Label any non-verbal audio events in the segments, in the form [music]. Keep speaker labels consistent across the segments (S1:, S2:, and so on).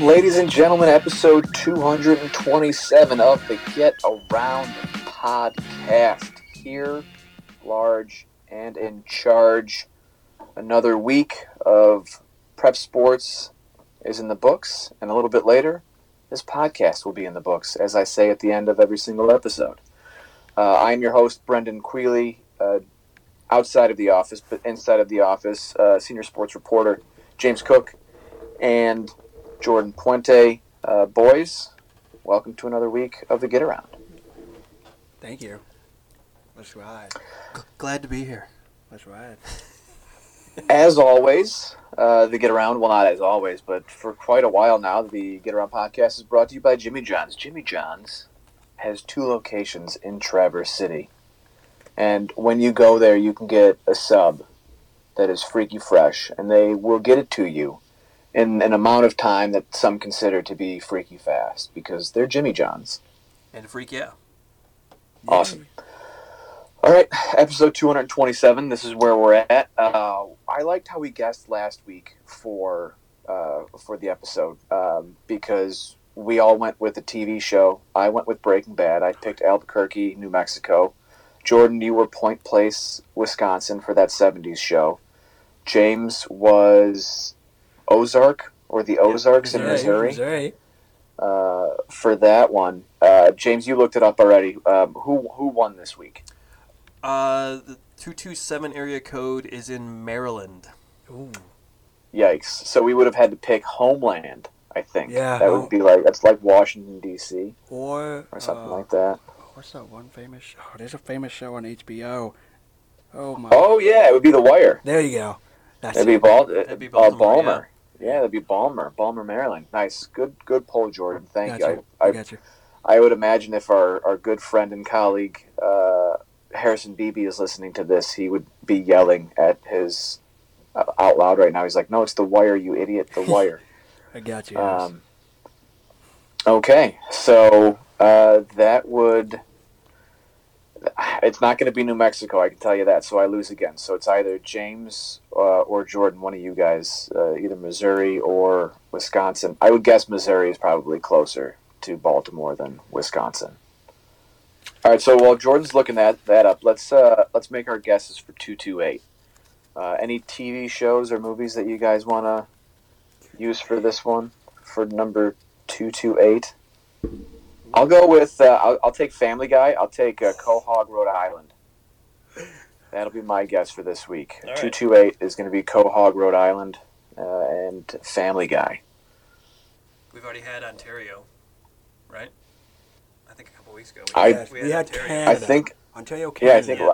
S1: Welcome, ladies and gentlemen, episode 227 of the Get Around podcast. Here, large and in charge. Another week of prep sports is in the books, and a little bit later, this podcast will be in the books, as I say at the end of every single episode. Uh, I am your host, Brendan Quealy, uh, outside of the office, but inside of the office, uh, senior sports reporter James Cook and Jordan Puente. Uh, boys, welcome to another week of the Get Around.
S2: Thank you. Let's ride. Glad to be here. Let's ride.
S1: As always, uh, the Get Around, well, not as always, but for quite a while now, the Get Around podcast is brought to you by Jimmy John's. Jimmy John's has two locations in Traverse City. And when you go there, you can get a sub that is freaky fresh, and they will get it to you in an amount of time that some consider to be freaky fast because they're Jimmy John's.
S3: And freak yeah.
S1: Awesome. All right, episode 227. This is where we're at. Uh, I liked how we guessed last week for uh, for the episode um, because we all went with a TV show. I went with Breaking Bad. I picked Albuquerque, New Mexico. Jordan, you were Point Place, Wisconsin for that 70s show. James was Ozark or the Ozarks in Missouri
S2: Missouri.
S1: uh, for that one. Uh, James, you looked it up already. Um, who who won this week?
S3: Uh, the 227 area code is in Maryland.
S2: Ooh.
S1: Yikes! So we would have had to pick Homeland. I think
S2: Yeah,
S1: that
S2: home-
S1: would be like that's like Washington D.C.
S2: Or,
S1: or something
S2: uh,
S1: like that.
S2: What's that one famous show? Oh, There's a famous show on HBO. Oh my.
S1: Oh yeah, it would be The Wire.
S2: There you go. That's
S1: That'd be
S2: it.
S1: Bal-
S3: That'd be
S1: uh,
S3: Baltimore,
S1: Balmer. Yeah. that'd be Balmer, Balmer, Maryland. Nice, good, good poll, Jordan. Thank
S2: Got
S1: you.
S2: I,
S1: I, I,
S2: got you.
S1: I would imagine if our, our good friend and colleague uh, Harrison Beebe is listening to this, he would be yelling at his uh, out loud right now. He's like, "No, it's The Wire, you idiot! The [laughs] Wire."
S2: I got you.
S1: Um, okay, so uh, that would. It's not going to be New Mexico, I can tell you that. So I lose again. So it's either James uh, or Jordan, one of you guys, uh, either Missouri or Wisconsin. I would guess Missouri is probably closer to Baltimore than Wisconsin. All right, so while Jordan's looking that that up, let's uh, let's make our guesses for two two eight. Uh, any TV shows or movies that you guys want to use for this one for number two two eight? I'll go with uh, I'll, I'll take Family Guy. I'll take uh, Quahog, Rhode Island. That'll be my guess for this week.
S3: All right.
S1: Two two eight is going to be Quahog, Rhode Island, uh, and Family Guy.
S3: We've already had Ontario, right? I think a couple weeks ago.
S1: I-
S2: Yes, we had
S3: Ontario.
S2: Canada.
S1: I think
S2: Ontario,
S1: yeah, I think
S3: Yeah.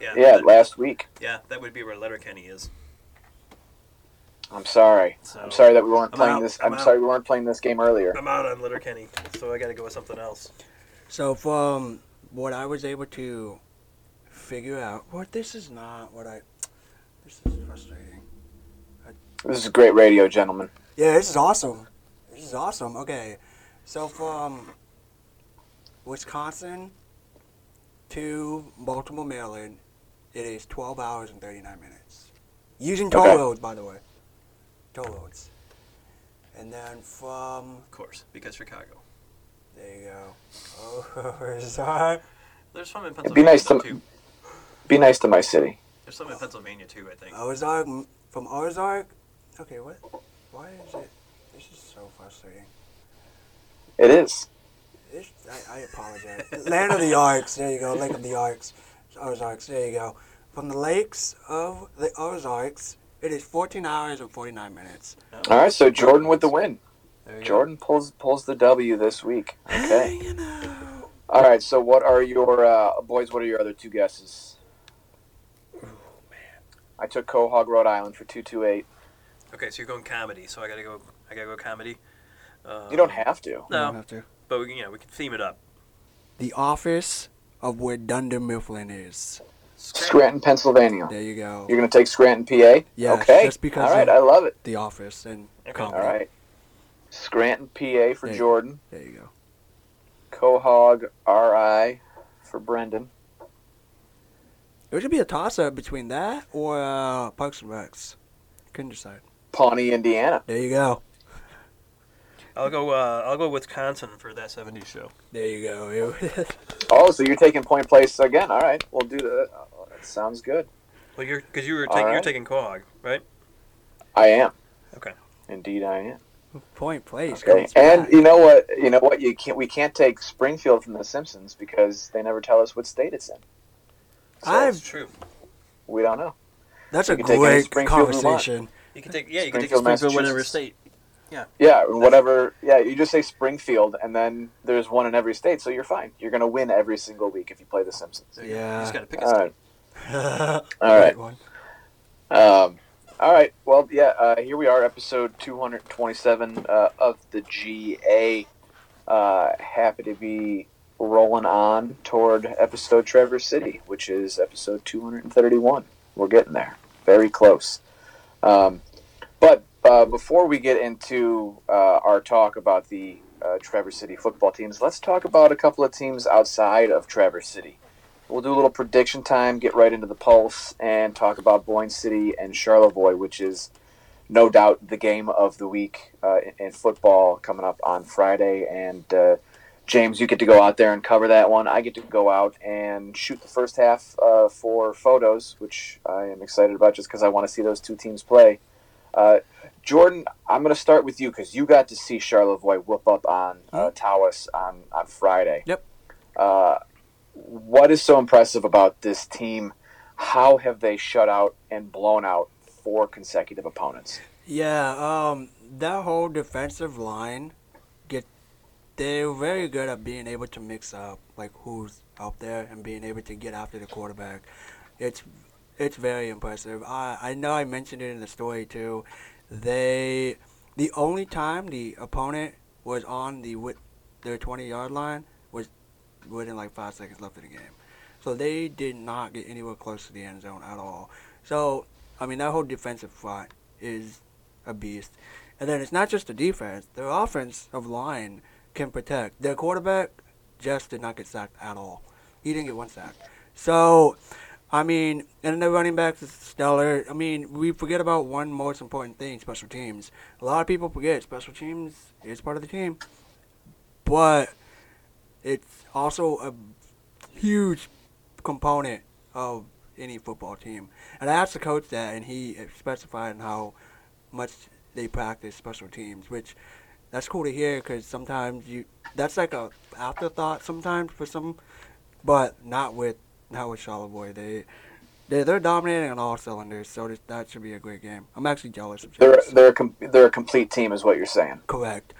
S3: Yeah,
S1: yeah last week.
S3: yeah, that would be where Letterkenny is.
S1: I'm sorry.
S3: So
S1: I'm sorry that we weren't
S3: I'm
S1: playing
S3: out.
S1: this.
S3: I'm
S1: I'm sorry we weren't playing this game earlier.
S3: I'm out on Letterkenny, so I got to go with something else.
S2: So from what I was able to figure out, what this is not what I. This is frustrating.
S1: This is great radio, gentlemen.
S2: Yeah, this is awesome. This is awesome. Okay, so from Wisconsin to Baltimore, Maryland, it is 12 hours and 39 minutes. Using toll
S1: Okay.
S2: roads, by the way. Toll roads. And then from
S3: Of course, because Chicago.
S2: there you go. Oh, [laughs] where's that?
S3: There's some in
S1: It'd
S3: Pennsylvania
S1: be nice
S3: though,
S1: to
S3: too.
S1: be nice to my city.
S3: There's some in Pennsylvania too, I think.
S2: Ozark from Ozark. Okay, what? Why is it? This is so frustrating.
S1: It is.
S2: This, I, I apologize. Land of the Arcs. There you go. Lake of the Arcs. Ozarks. There you go. From the lakes of the Ozarks, it is 14 hours and 49 minutes.
S1: All right, so Jordan with the win.
S3: There you go.
S1: Jordan pulls pulls the W this week. Okay.
S2: You know.
S1: All right. So what are your uh, boys? What are your other two guesses? Ooh, man. I took Quahog, Rhode Island for two two eight.
S3: Okay, so you're going comedy, so I gotta go. I gotta go comedy. Um,
S1: You don't have to.
S2: You don't
S3: No,
S2: have to.
S3: but we, you know we can theme it up.
S2: The office of where Dunder Mifflin is.
S1: Scranton, Pennsylvania.
S2: There you go.
S1: You're gonna take Scranton, PA.
S2: Yeah.
S1: Okay.
S2: just because
S1: All right.
S2: of-
S1: I love it.
S2: The office and
S3: Okay.
S2: comedy.
S1: All right. Scranton, PA for
S2: Yeah.
S1: Jordan.
S2: There you go.
S1: Quahog, RI for Brendan.
S2: It should be a toss up between that or uh, Parks and Recs. Couldn't decide.
S1: Pawnee, Indiana.
S2: There you go.
S3: I'll go. Uh, I'll go Wisconsin for that '70s show.
S2: There you go. [laughs]
S1: Oh, so you're taking point place again? All right, we'll do that. That sounds good.
S3: Well, you're because you were
S1: All
S3: taking you're
S1: right.
S3: taking Quahog, right?
S1: I am.
S3: Okay.
S1: Indeed, I am.
S2: Point place.
S1: Okay. And
S2: back.
S1: you know what? You know what? You can't. We can't take Springfield from The Simpsons because they never tell us what state it's in. So
S2: I've-
S3: That's true.
S1: we don't know.
S2: That's
S1: you
S2: a
S1: can
S2: great
S1: Springfield
S2: conversation.
S3: You can take yeah. You can take
S1: Springfield,
S3: Springfield, whatever state.
S1: Yeah, Yeah, whatever. Yeah, you just say Springfield, and then there's one in every state, so you're fine. You're gonna win every single week if you play The Simpsons.
S3: There you
S2: Yeah.
S3: just gotta pick a
S1: All
S3: state.
S1: right. [laughs] All right.
S2: One.
S1: Um, all right. Well, yeah. Uh, here we are, episode 227 uh, of the GA. Uh, happy to be rolling on toward episode Traverse City, which is episode 231. We're getting there. Very close. Um, but uh, before we get into uh, our talk about the uh, Traverse City football teams, let's talk about a couple of teams outside of Traverse City. We'll do a little prediction time, get right into the pulse, and talk about Boyne City and Charlevoix, which is no doubt the game of the week uh, in, in football coming up on Friday. And uh, James, you get to go out there and cover that one. I get to go out and shoot the first half uh, for photos, which I am excited about just because I want to see those two teams play. Uh, Jordan, I'm going to start with you because you got to see Charlevoix whoop up on uh, Tawas on, on Friday.
S2: Yep.
S1: What is so impressive about this team? How have they shut out and blown out four consecutive opponents?
S2: Yeah, um, that whole defensive line, get they're very good at being able to mix up like who's out there and being able to get after the quarterback. It's it's very impressive. I I know I mentioned it in the story too. They the only time the opponent was on the with their twenty yard line within like five seconds left of the game. So they did not get anywhere close to the end zone at all. So I mean that whole defensive front is a beast. And then it's not just the defense; their offensive line can protect. Their quarterback just did not get sacked at all. He didn't get one sack. So, I mean, and the running backs is stellar. I mean, we forget about one most important thing: special teams. A lot of people forget special teams is part of the team, but it's also a huge component of any football team. And I asked the coach that, and he specified how much they practice special teams, which that's cool to hear because sometimes you that's like a afterthought sometimes for some, but not with not with Charlevoix. They they they're dominating on all cylinders, so that should be a great game. I'm actually jealous of
S1: They're they're a com- they're a complete team, is what you're saying.
S2: Correct.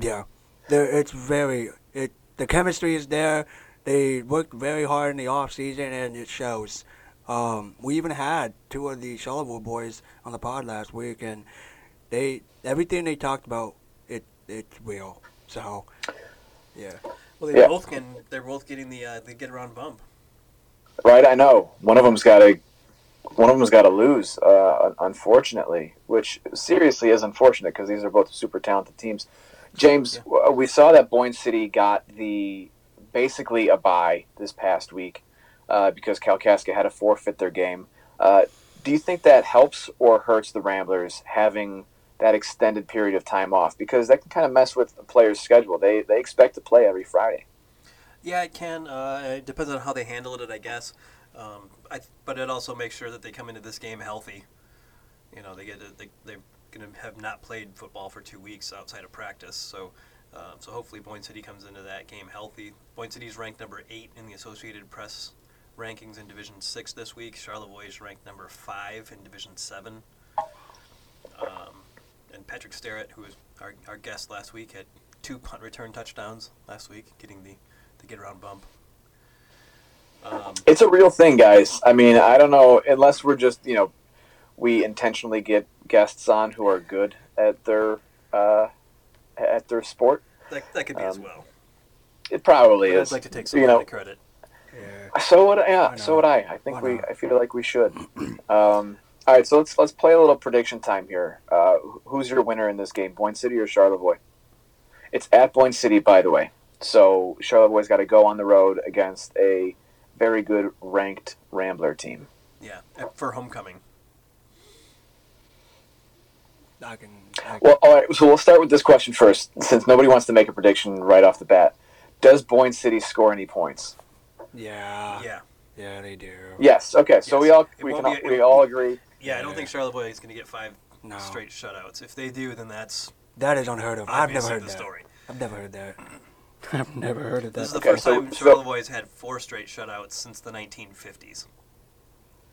S2: Yeah, they're, it's very it. The chemistry is there. They worked very hard in the off season, and it shows. Um, we even had two of the Charlevoix boys on the pod last week, and they everything they talked about it it's real. So, yeah,
S3: Well, they
S1: Yeah.
S3: both can. They're both getting the uh, the get around bump.
S1: Right, I know. One of them's got to, one of them's got to lose. Uh, unfortunately, which seriously is unfortunate because these are both super talented teams. James, w we saw that Boyne City got the basically a bye this past week uh, because Kalkaska had to forfeit their game. Uh, do you think that helps or hurts the Ramblers having that extended period of time off? Because that can kind of mess with the players' schedule. They they expect to play every Friday.
S3: Yeah, it can. Uh, it depends on how they handle it, I guess. Um, I, but it also makes sure that they come into this game healthy. You know, they get to, they they're going to have not played football for two weeks outside of practice. So, uh, so hopefully Boyne City comes into that game healthy. Boyne is ranked number eight in the Associated Press rankings in Division Six this week. Charlevoix is ranked number five in Division Seven. Um, and Patrick Starrett, who was our, our guest last week, had two punt return touchdowns last week, getting the the get around bump. Um,
S1: It's a real thing, guys. I mean, I don't know unless we're just you know we intentionally get guests on who are good at their uh, at their sport.
S3: that, that could be as
S1: Um,
S3: well.
S1: It probably
S3: But
S1: is.
S3: I'd like to take some
S1: you
S3: of
S1: know,
S3: the credit.
S2: yeah.
S1: So would I, yeah. So would I. I think we. I feel like we should. Um, all right. So let's let's play a little prediction time here. Uh, who's your winner in this game, Boyne City or Charlevoix? It's at Boyne City, by the way. So Charlevoix's got to go on the road against a very good ranked Rambler team.
S3: Yeah, uh, for homecoming.
S2: I can. I can
S1: Well, all right. So we'll start with this question first, since nobody wants to make a prediction right off the bat. Does Boyne City score any points?
S2: yeah, yeah,
S3: yeah,
S2: they do.
S1: Yes. Okay. So
S3: Yes.
S1: we all
S3: It
S1: we can
S3: be-
S1: all, we all agree.
S3: yeah. I don't
S2: Yeah.
S3: think Charlevoix is going to get five
S2: No,
S3: straight shutouts. If they do, then that's
S2: that is unheard of. I've never heard
S3: the
S2: that.
S3: story.
S2: I've never heard that. [laughs] I've never heard of that.
S3: This is the
S1: Okay,
S3: first
S1: so-
S3: time
S1: so-
S3: Charlevoix has had four straight shutouts since the 1950s.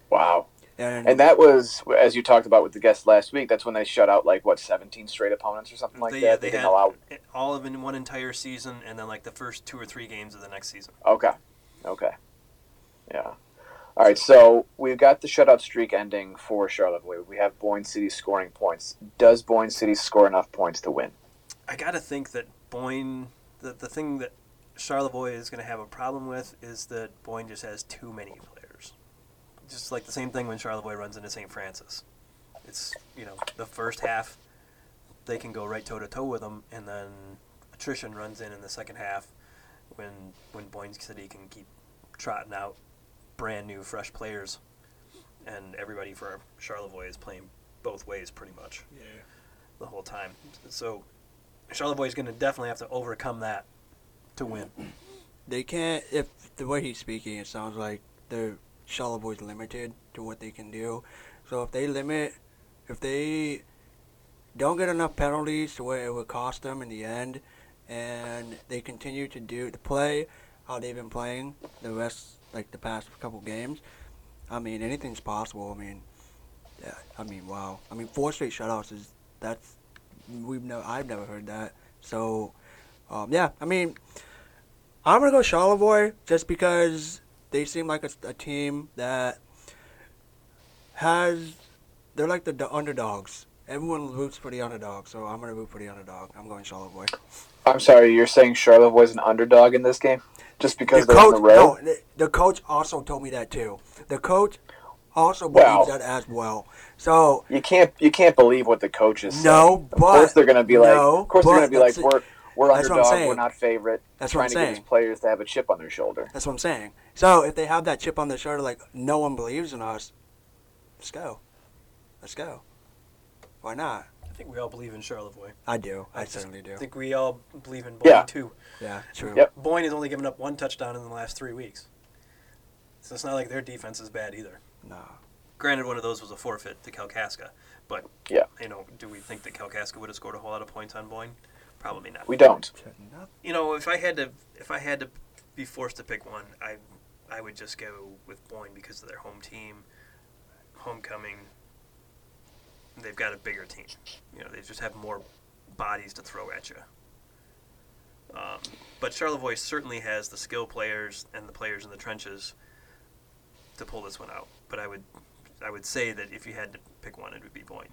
S1: Wow.
S2: And,
S1: And that was, as you talked about with the guest last week, that's when they shut out like what seventeen straight opponents or something like
S3: They-
S1: that.
S3: yeah,
S1: they,
S3: they
S1: didn't
S3: had-
S1: allow.
S3: All of in one entire season, and then like the first two or three games of the next season.
S1: Okay. Okay. Yeah. All right. So we've got the shutout streak ending for Charlevoix. We have Boyne City scoring points. Does Boyne City score enough points to win?
S3: I gotta think that Boyne, the the thing that Charlevoix is gonna have a problem with is that Boyne just has too many players. Just like the same thing when Charlevoix runs into St. Francis. It's you know the first half, they can go right toe to toe with them, and then attrition runs in in the second half, when when Boyne City can keep trotting out brand new fresh players, and everybody for Charlevoix is playing both ways pretty much
S2: yeah.
S3: the whole time. So Charlevoix is going to definitely have to overcome that to win.
S2: They can't. If the way he's speaking, it sounds like the Charlevoix's limited to what they can do. So if they limit, if they don't get enough penalties to where it would cost them in the end, and they continue to do to play how they've been playing the rest, like the past couple games, I mean anything's possible. I mean, yeah, I mean wow. I mean four straight shutouts is that's we've never I've never heard that. So um, yeah, I mean. I'm gonna go Charlevoix just because they seem like a, a team that has they're like the, the underdogs. Everyone roots for the underdog, so I'm gonna root for the underdog. I'm going Charlevoix.
S1: I'm sorry, you're saying Charlotte was an underdog in this game just because
S2: the coach, no, the, the coach also told me that too. The coach also believes
S1: Wow.
S2: that as well. So
S1: You can't you can't believe what the coaches say.
S2: No,
S1: of
S2: but-
S1: course they're gonna be like.
S2: no,
S1: Of course they're gonna be like
S2: it.
S1: We're we're
S2: That's what I'm
S1: underdog.
S2: saying.
S1: We're not favorite.
S2: That's what I'm
S1: to get
S2: saying.
S1: these players to have a chip on their shoulder.
S2: that's what I'm saying. So if they have that chip on their shoulder, like no one believes in us, let's go. Let's go. Why not?
S3: I think we all believe in Charlevoix.
S2: I do. I,
S3: just
S2: certainly do.
S3: I think we all believe in Boyne
S1: Yeah.
S3: too.
S2: Yeah, true.
S1: Yep.
S3: Boyne has only given up one touchdown in the last three weeks. So it's not like their defense is bad either.
S2: No.
S3: Granted, one of those was a forfeit to Kalkaska, but
S1: Yeah.
S3: you know, do we think that Kalkaska would have scored a whole lot of points on Boyne? Probably not.
S1: We don't.
S3: You know, if I had to, if I had to be forced to pick one, I, I would just go with Boyne because of their home team, homecoming. They've got a bigger team. You know, they just have more bodies to throw at you. Um, but Charlevoix certainly has the skill players and the players in the trenches to pull this one out. But I would, I would say that if you had to pick one, it would be Boyne.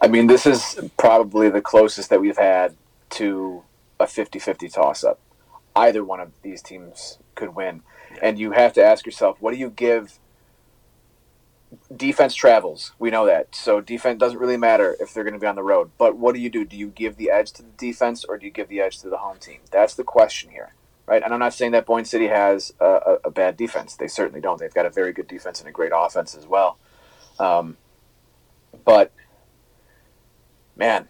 S1: I mean, this is probably the closest that we've had to a 50-50 toss-up. Either one of these teams could win,
S3: Yeah.
S1: and you have to ask yourself, what do you give? Defense travels. We know that. So defense doesn't really matter if they're going to be on the road. But what do you do? Do you give the edge to the defense or do you give the edge to the home team? That's the question here, right? And I'm not saying that Boyne City has a, a, a bad defense. They certainly don't. They've got a very good defense and a great offense as well. Um, but man,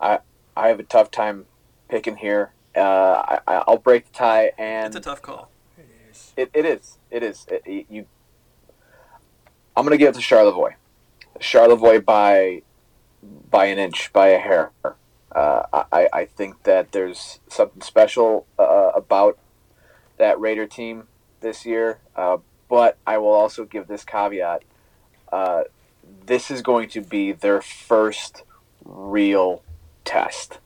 S1: I I have a tough time picking here. Uh, I, I'll break the tie, and
S3: It's a tough call.
S2: It is.
S1: it, it is. It is. It, it- you. I'm gonna give it to Charlevoix. Charlevoix by by an inch, by a hair. Uh, I, I think that there's something special uh, about that Raider team this year. Uh, but I will also give this caveat: uh, this is going to be their first real test.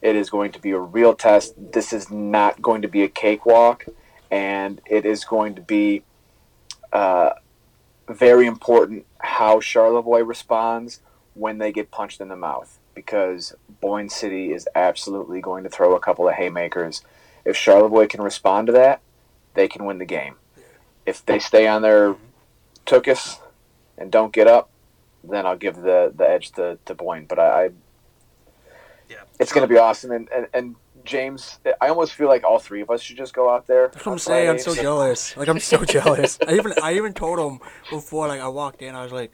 S1: It is going to be a real test. This is not going to be a cakewalk and it is going to be uh, very important how Charlevoix responds when they get punched in the mouth because Boyne City is absolutely going to throw a couple of haymakers. If Charlevoix can respond to that, they can win the game. If they stay on their tookus and don't get up, then I'll give the, the edge to, to Boyne. But I, I
S3: Yeah.
S1: it's going to be awesome. And, and, and James, I almost feel like all three of us should just go out there.
S2: That's what I'm
S1: on
S2: saying. I'm so jealous. Like I'm so [laughs] jealous. I even I even told him before, like I walked in, I was like,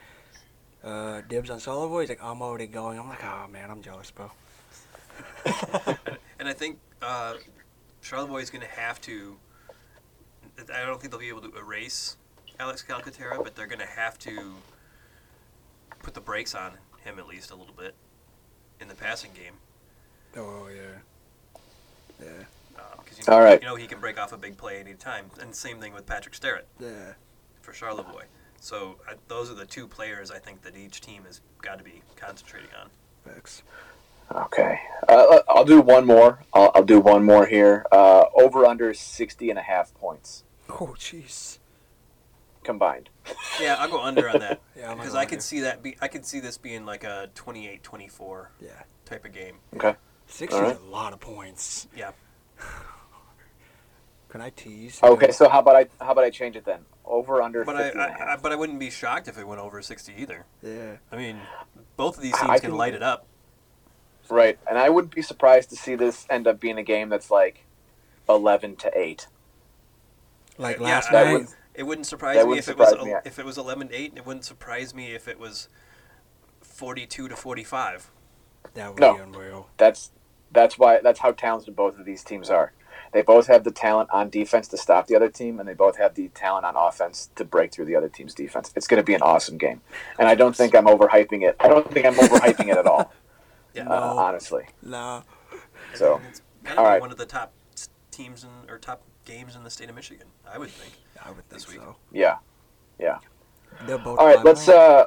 S2: uh, dibs on Charlevoix. He's like, I'm already going. I'm like, oh man, I'm jealous, bro.
S3: And I think uh, Charlevoix is going to have to. I don't think they'll be able to erase Alex Calcaterra, but they're going to have to put the brakes on him at least a little bit in the passing game.
S2: Oh yeah, yeah,
S3: Because you, know,
S1: All right.
S3: you know he can break off a big play any time. And same thing with Patrick Sterrett
S2: yeah.
S3: for Charlevoix. So uh, those are the two players I think that each team has got to be concentrating on.
S2: Facts.
S1: Okay. Uh, I'll do one more. I'll, I'll do one more here. Uh, over under 60 and a half points
S2: Oh jeez.
S1: Combined. [laughs]
S3: Yeah, I'll go under on that [laughs]
S2: Yeah,
S3: because I
S2: go
S3: could see that. Be, I could see this being like a 28-24
S2: Yeah.
S3: type of game.
S2: Sixty
S1: All right.
S2: is a lot of points.
S3: Yeah. [sighs]
S2: Can I tease?
S1: Okay, so how about I how about I change it then? Over under
S3: But I,
S1: 50 and a
S3: I,
S1: half.
S3: I but I wouldn't be shocked if it went over sixty either.
S2: Yeah.
S3: I mean, both of these
S1: I
S3: teams can
S1: think-
S3: light it up.
S1: Right, and I wouldn't be surprised to see this end up being a game that's like 11 to 8.
S2: Like
S3: Yeah,
S2: last
S3: I
S2: night.
S1: would-
S3: It wouldn't surprise
S1: That
S3: me
S1: wouldn't
S3: if it was
S1: me.
S3: if it was eleven to eight. It wouldn't surprise me if it was forty-two to forty-five.
S2: that would
S1: No.
S2: be unreal.
S1: That's that's why that's how talented both of these teams are. They both have the talent on defense to stop the other team, and they both have the talent on offense to break through the other team's defense. It's going to be an awesome game, and I don't think I'm overhyping it. I don't think I'm overhyping it at all, [laughs]
S3: Yeah.
S1: uh,
S2: No.
S1: honestly.
S2: Nah.
S1: So,
S3: it's gotta
S1: all
S3: be
S1: right.
S3: one of the top teams in or top games in the state of Michigan. I would think.
S2: I would think
S3: week.
S2: so.
S1: Yeah.
S2: They're both.
S1: All right, let's uh,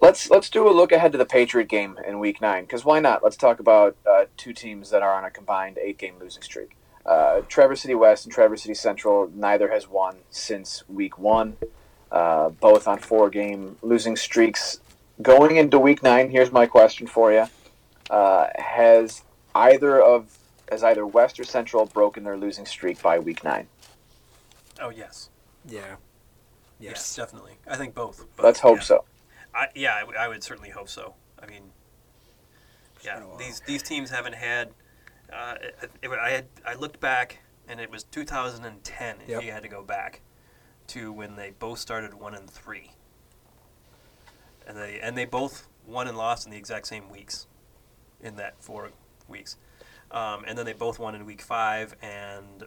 S1: let's let's do a look ahead to the Patriot game in Week Nine. Because why not? Let's talk about uh, two teams that are on a combined eight-game losing streak. Uh, Traverse City West and Traverse City Central. Neither has won since Week One. Uh, both on four-game losing streaks. Going into Week Nine, here's my question for you: uh, Has either of has either West or Central broken their losing streak by Week Nine?
S3: Oh yes.
S2: Yeah. Yes.
S3: Yeah, definitely. I think both. but
S1: Let's hope
S3: yeah.
S1: so.
S3: I, yeah, I, w- I would certainly hope so. I mean, yeah,
S2: been a
S3: these these teams haven't had. Uh, it, it, I had I looked back, and it was 2010.
S2: Yep.
S3: You had to go back to when they both started one and three, and they and they both won and lost in the exact same weeks, in that four weeks, um, and then they both won in week five, and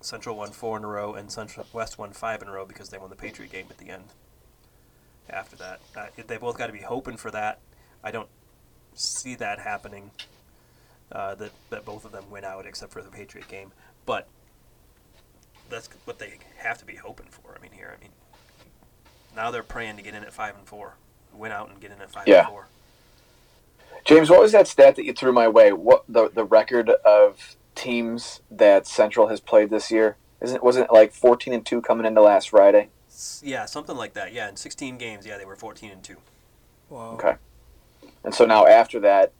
S3: Central won four in a row, and Central West won five in a row because they won the Patriot game at the end after that. Uh, they both got to be hoping for that. I don't see that happening. Uh, that that both of them win out except for the Patriot game, but that's what they have to be hoping for. I mean, here, I mean, now they're praying to get in at five and four, win out and get in at five
S1: Yeah.
S3: and four.
S1: James, what was that stat that you threw my way? What the the record of teams that Central has played this year? Isn't wasn't it like fourteen and two coming into last Friday?
S3: Yeah, something like that. Yeah, in 16 games, yeah, they were 14 and two.
S2: Wow.
S1: Okay. And so now after that,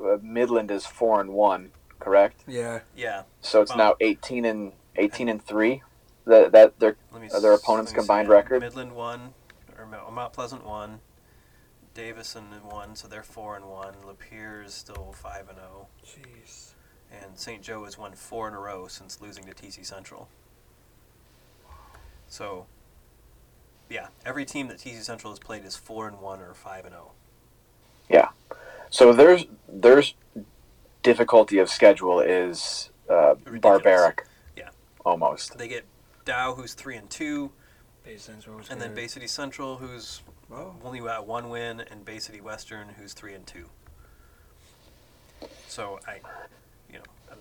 S1: uh, Midland is four and one, correct?
S2: Yeah.
S3: Yeah,
S1: So it's
S3: Wow.
S1: now eighteen and eighteen and three. [laughs] That that they're
S3: let me.
S1: Their opponents'
S3: let see.
S1: combined
S3: Yeah,
S1: record?
S3: Midland won, or Mount Mount Pleasant won. Davison won, so they're four and one. Lapeer is still five and zero,
S2: Jeez.
S3: And St. Joe has won four in a row since losing to TC Central. So, yeah, every team that TC Central has played is four and one or five and oh. Yeah,
S1: so there's there's difficulty of schedule is uh, barbaric.
S3: Yeah.
S1: Almost.
S3: They get Dow, who's three and two,
S2: Bay Central was
S3: and then. Bay City Central, who's
S2: Oh.
S3: only got one win, and Bay City Western, who's three and two. So I, you know,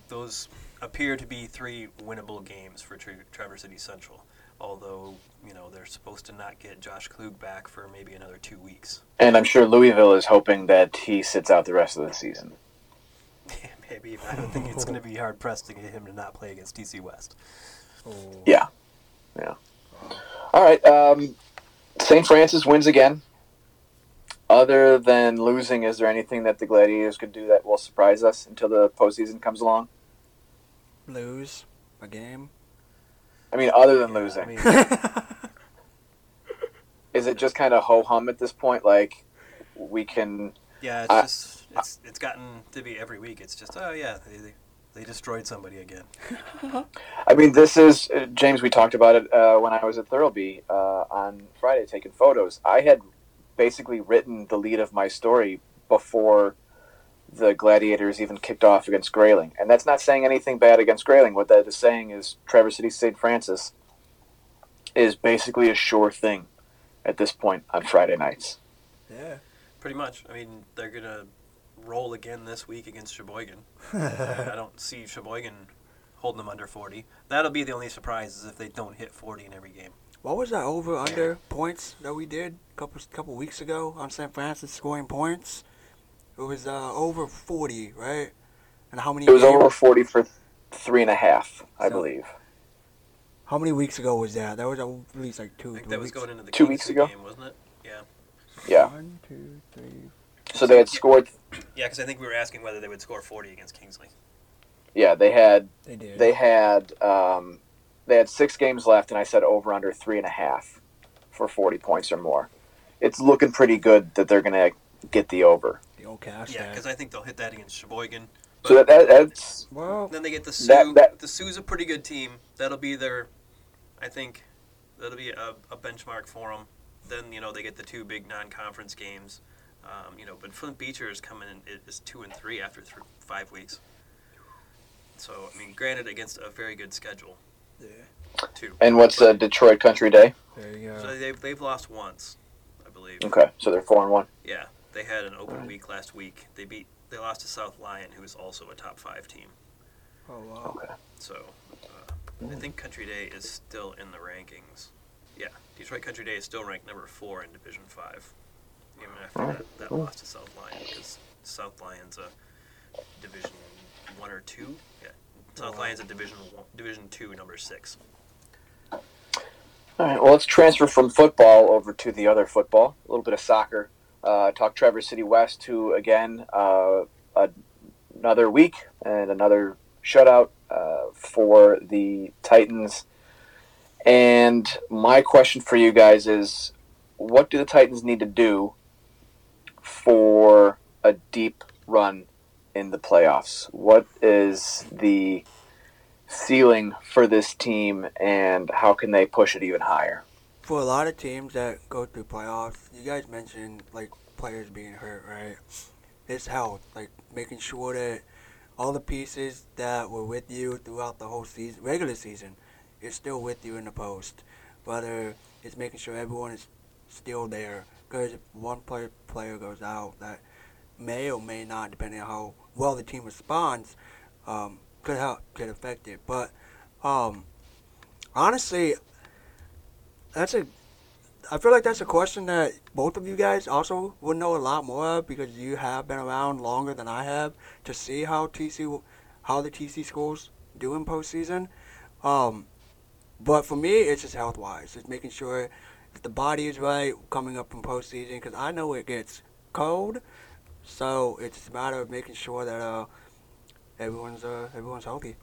S3: those appear to be three winnable games for Tra- Traverse City Central. Although you know they're supposed to not get Josh Klug back for maybe another two weeks.
S1: And I'm sure Louisville is hoping that he sits out the rest of the season. [laughs]
S3: maybe I don't think it's going to be hard pressed to get him to not play against TC West.
S2: Oh.
S1: Yeah. Yeah. All right. Um, St. Francis wins again. Other than losing, is there anything that the Gladiators could do that will surprise us until the postseason comes along?
S2: Lose a game.
S1: I mean, other than
S3: Yeah,
S1: losing,
S3: I mean, [laughs]
S1: is it just kind of ho hum at this point? Like we can.
S3: yeah, it's
S1: I-
S3: just it's it's gotten to be every week. It's just oh yeah, they they, destroyed somebody again. [laughs]
S1: I mean, this is uh, James. We talked about it uh, when I was at Thurlby uh, on Friday taking photos. I had basically written the lead of my story before the Gladiators even kicked off against Grayling. And that's not saying anything bad against Grayling. What that is saying is Traverse City St. Francis is basically a sure thing at this point on Friday nights.
S2: Yeah.
S3: Pretty much. I mean, they're gonna roll again this week against Cheboygan. [laughs] I don't see Cheboygan holding them under 40. That'll be the only surprise is if they don't hit 40 in every game.
S2: What was that over under points that we did a couple couple weeks ago on St. Francis scoring points? It was uh, over forty, right? And how many?
S1: It was
S2: games-
S1: over 40 for three and a half, I
S2: So-
S1: believe.
S2: How many weeks ago was that? That was at least like two.
S3: I think
S2: three
S3: that was
S2: weeks.
S3: going into the
S1: Two weeks ago?
S3: game, wasn't it? Yeah.
S1: Yeah.
S2: One, two, three.
S1: So they had scored. [clears throat]
S3: Yeah, because I think we were asking whether they would score 40 against Kingsley.
S1: Yeah, they had
S2: They did.
S1: they had um, they had six games left, and I said over under three and a half for 40 points or more. It's looking pretty good that they're gonna get the over.
S2: the old cast.
S3: Yeah, because I think they'll hit that against Cheboygan.
S1: So that, that that's
S2: well,
S3: Then they get the Soo.
S1: That- that-
S3: the Soo's a pretty good team. That'll be their, I think, that'll be a, a benchmark for them. Then you know they get the two big non-conference games. Um, you know, but Flint Beecher is coming in it is two and three after th- five weeks. So I mean, granted, against a very good schedule
S2: yeah.
S3: too.
S1: and what's uh, Detroit Country Day?
S2: There you go.
S3: So they've they've lost once, I believe.
S1: Okay, so they're four and one.
S3: Yeah, they had an open
S1: Alright.
S3: week last week. They beat they lost to South Lyon, who is also a top five team.
S2: oh wow.
S1: Okay.
S3: So uh, I think Country Day is still in the rankings. Yeah, Detroit Country Day is still ranked number four in Division Five, even after
S1: Alright,
S3: that, that
S1: cool.
S3: loss to South Lyon because South Lyon's a Division One or Two. Yeah, South
S2: wow.
S3: Lyon's a Division one, Division Two, number six.
S1: All right. Well, let's transfer from football over to the other football. A little bit of soccer. Uh, talk Traverse City West, who again uh, another week and another shutout uh, for the Titans. And my question for you guys is, what do the Titans need to do for a deep run in the playoffs? What is the ceiling for this team, and how can they push it even higher?
S2: For a lot of teams that go through playoffs, you guys mentioned like players being hurt, right? It's health, like making sure that all the pieces that were with you throughout the whole season, regular season, is still with you in the post. Whether it's making sure everyone is still there, because if one player player goes out, that may or may not, depending on how well the team responds, um, could help could affect it. But um, honestly, that's a. I feel like that's a question that both of you guys also would know a lot more of because you have been around longer than I have to see how TC, how the TC schools do in postseason. Um, but for me, it's just health wise. It's making sure if the body is right coming up in postseason because I know it gets cold, so it's a matter of making sure that uh, everyone's uh, everyone's healthy.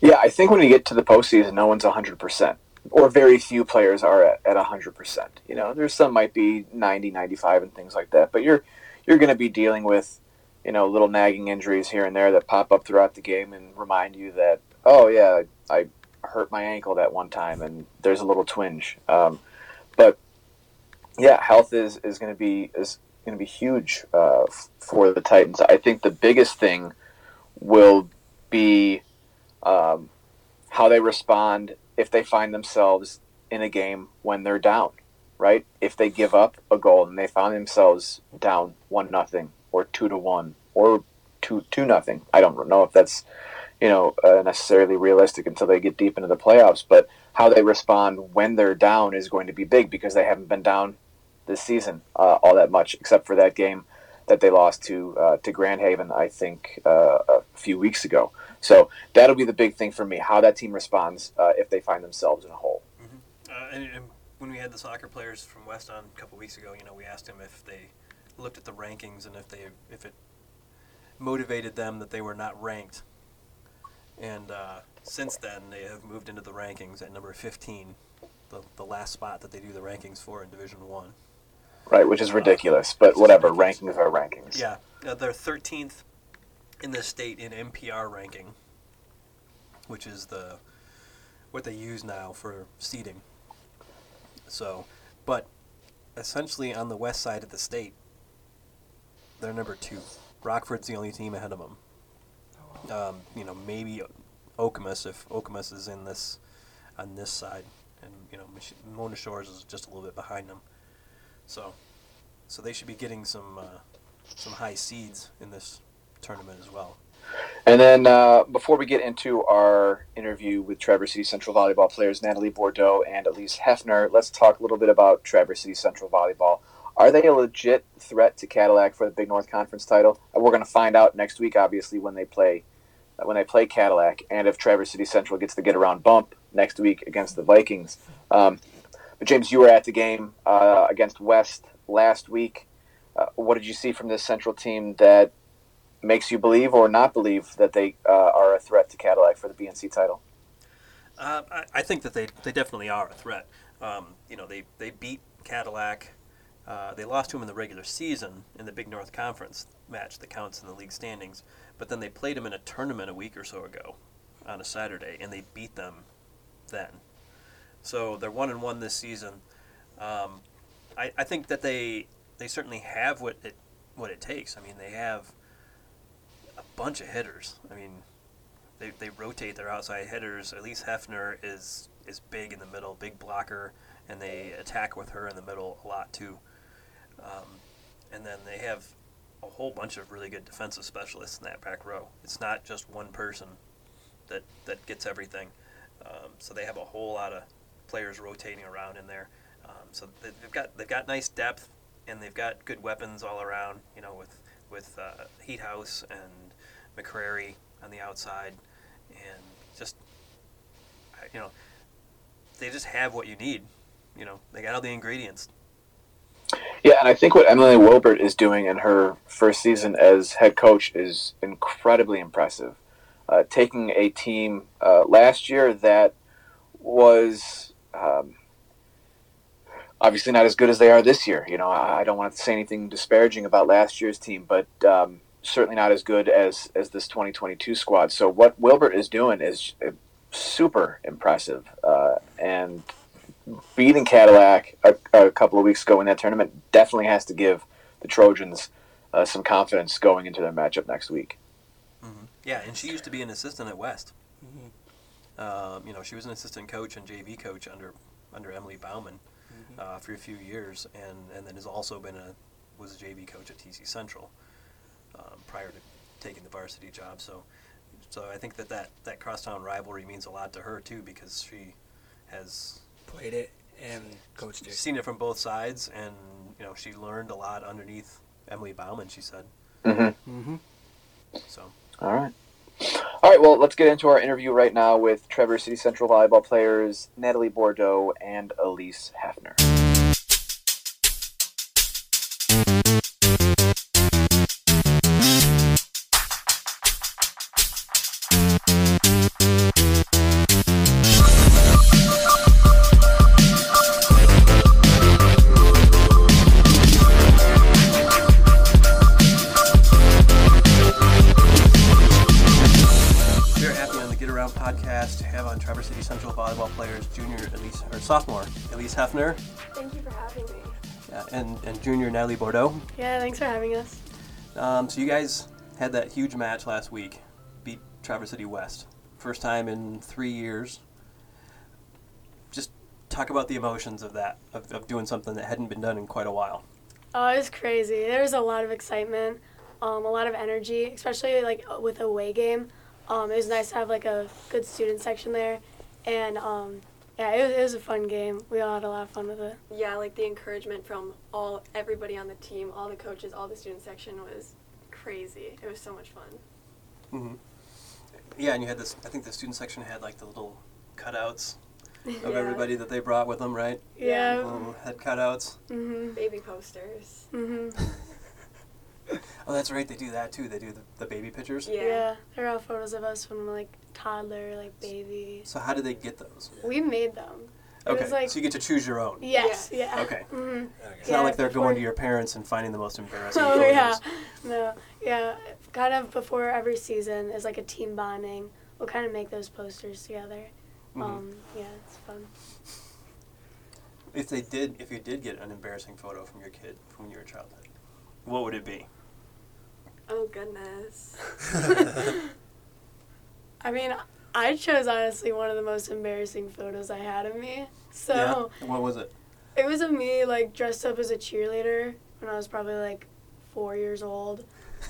S1: Yeah, I think when you get to the postseason, no one's 100%, or very few players are at, at 100%. You know, there's some might be 90, 95, and things like that, but you're you're going to be dealing with, you know, little nagging injuries here and there that pop up throughout the game and remind you that, oh, yeah, I hurt my ankle that one time, and there's a little twinge. Um, but yeah, health is, is going to be is going to be huge uh, for the Titans. I think the biggest thing will be um, how they respond if they find themselves in a game when they're down, right? If they give up a goal and they find themselves down one nothing or two to one or two two nothing. I don't know if that's you know uh, necessarily realistic until they get deep into the playoffs, but how they respond when they're down is going to be big because they haven't been down this season uh, all that much, except for that game that they lost to uh, to Grand Haven, I think, uh, a few weeks ago. So that'll be the big thing for me: how that team responds uh, if they find themselves in a hole.
S3: Uh, and, and when we had the soccer players from West on a couple weeks ago, you know, we asked them if they looked at the rankings and if they if it motivated them that they were not ranked. And uh, since then, they have moved into the rankings at number 15, the, the last spot that they do the rankings for in Division One.
S1: Right, which is ridiculous, but whatever. Rankings are rankings.
S3: Yeah, uh, they're 13th in the state in MPR ranking, which is the what they use now for seeding. So, but essentially on the west side of the state. They're number two. Rockford's the only team ahead of them. Um, you know, maybe Okemos if Okemos is in this on this side, and you know, Mona Shores is just a little bit behind them. So, so they should be getting some uh, some high seeds in this tournament as well.
S1: And then uh, before we get into our interview with Traverse City Central volleyball players Natalie Bourdo and Elyse Heffner, let's talk a little bit about Traverse City Central volleyball. Are they a legit threat to Cadillac for the Big North Conference title? We're going to find out next week, obviously, when they play uh, when they play Cadillac, and if Traverse City Central gets the get around bump next week against the Vikings. Um, but James, you were at the game uh, against West last week. Uh, what did you see from this Central team that makes you believe or not believe that they uh, are a threat to Cadillac for the BNC title?
S3: Uh, I, I think that they, they definitely are a threat. Um, you know, they, they beat Cadillac. Uh, they lost to them in the regular season in the Big North Conference match that counts in the league standings. But then they played them in a tournament a week or so ago on a Saturday, and they beat them then. So they're one and one this season. Um, I, I think that they they certainly have what it what it takes. I mean, they have a bunch of hitters. I mean, they, they rotate their outside hitters. Elyse Heffner is is big in the middle, big blocker, and they attack with her in the middle a lot too. Um, and then they have a whole bunch of really good defensive specialists in that back row. It's not just one person that that gets everything. Um, so they have a whole lot of players rotating around in there. Um, so they- they've got they've got nice depth, and they've got good weapons all around. You know, with with uh, Heat House and McCrary on the outside, and just you know, they just have what you need. You know, they got all the ingredients.
S1: Yeah, and I think what Emily Wilbert is doing in her first season as head coach is incredibly impressive. Uh, taking a team uh, last year that was um, obviously not as good as they are this year. You know, I, don't want to say anything disparaging about last year's team, but um, certainly not as good as as this 2022 squad. So what Wilbert is doing is super impressive, uh, and beating Cadillac a, a couple of weeks ago in that tournament definitely has to give the Trojans uh, some confidence going into their matchup next week.
S3: Yeah, and she used to be an assistant at West. Um, you know, she was an assistant coach and JV coach under under Emily Bauman uh, for a few years, and, and then has also been a was a JV coach at TC Central um, prior to taking the varsity job. So, so I think that, that that crosstown rivalry means a lot to her too because she has
S2: Played it and coached it.
S3: seen it from both sides, and you know she learned a lot underneath Emily Bauman. She said
S1: Mm-hmm.
S2: Mm-hmm.
S3: so.
S1: All right. All right, well, let's get into our interview right now with Traverse City Central volleyball players Natalie Bourdo and
S3: Elyse Heffner. Traverse City Central volleyball players junior Elyse or sophomore Elyse Heffner
S4: Thank you for having me.
S3: uh, and and junior Natalie Bourdo.
S4: Yeah, thanks for having us.
S3: Um, so you guys had that huge match last week, beat Traverse City West, first time in three years. Just talk about the emotions of that of, of doing something that hadn't been done in quite a while.
S4: Oh, it was crazy. There was a lot of excitement, um, a lot of energy, especially like with a away game. Um, it was nice to have like a good student section there, and um, yeah, it was, it was a fun game. We all had a lot of fun with it.
S5: yeah, like the encouragement from all everybody on the team, all the coaches, all the student section was crazy. It was so much fun.
S3: Mm-hmm. Yeah, and you had this. I think the student section had like the little cutouts [laughs] of
S5: Yeah.
S3: everybody that they brought with them, right?
S4: Yeah.
S3: Little head cutouts.
S4: Mhm.
S5: Baby posters.
S4: Mhm. [laughs] [laughs]
S3: Oh, that's right. They do that too. They do the, the baby pictures.
S5: Yeah.
S4: Yeah. There are all photos of us from like toddler, like baby.
S3: So how did they get those?
S4: We made them. It
S3: Okay,
S4: like
S3: so you get to choose your own.
S4: yes, yeah.
S3: Okay.
S4: Mhm.
S3: It's
S4: Yeah,
S3: not like they're
S4: before-
S3: going to your parents and finding the most embarrassing
S4: Oh
S3: photos.
S4: yeah, no, yeah. Kind of before every season is like a team bonding. We'll kind of make those posters together.
S3: Mhm.
S4: Um, yeah, it's fun.
S3: If they did, if you did get an embarrassing photo from your kid from your childhood, what would it be?
S5: Oh goodness. [laughs]
S4: I mean, I chose honestly one of the most embarrassing photos I had of me. So
S3: yeah. What was it?
S4: it was of me like dressed up as a cheerleader when I was probably like four years old.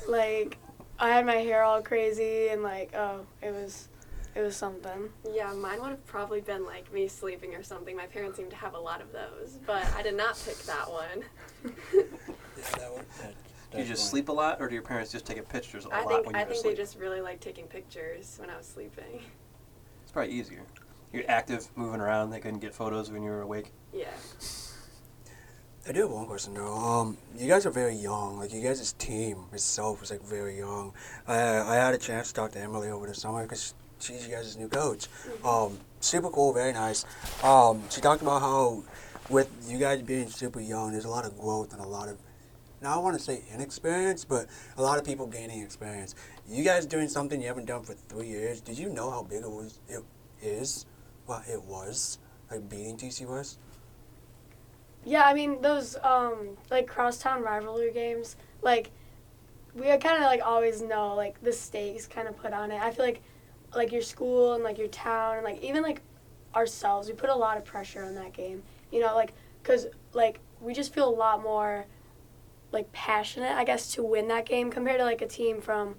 S4: Like I had my hair all crazy and like oh it was it was something.
S5: Yeah, mine would have probably been like me sleeping or something. My parents seem to have a lot of those, but I did not pick that one. [laughs]
S2: Yeah, that one.
S3: Do you just sleep a lot, or do your parents just take pictures a
S5: I
S3: lot
S5: think
S3: when
S5: I
S3: you're I
S5: think
S3: asleep?
S5: they just really like taking pictures when I was sleeping.
S3: It's probably easier. You're active, moving around. They couldn't get photos when you were awake.
S5: Yeah.
S2: I do have one question though. Um, you guys are very young. Like you guys' team itself is like very young. I I had a chance to talk to Emily over the summer because she's you guys' new coach. Um, super cool, very nice. Um, she talked about how with you guys being super young, there's a lot of growth and a lot of. Now I want to say inexperience, but a lot of people gaining experience. You guys doing something you haven't done for three years. Did you know how big it was? It is. Well, it was like beating TC West.
S4: Yeah, I mean those um like crosstown rivalry games, like we kind of like always know like the stakes kind of put on it. I feel like like your school and like your town and like even like ourselves, we put a lot of pressure on that game. You know, like cuz like we just feel a lot more like passionate, I guess, to win that game compared to like a team from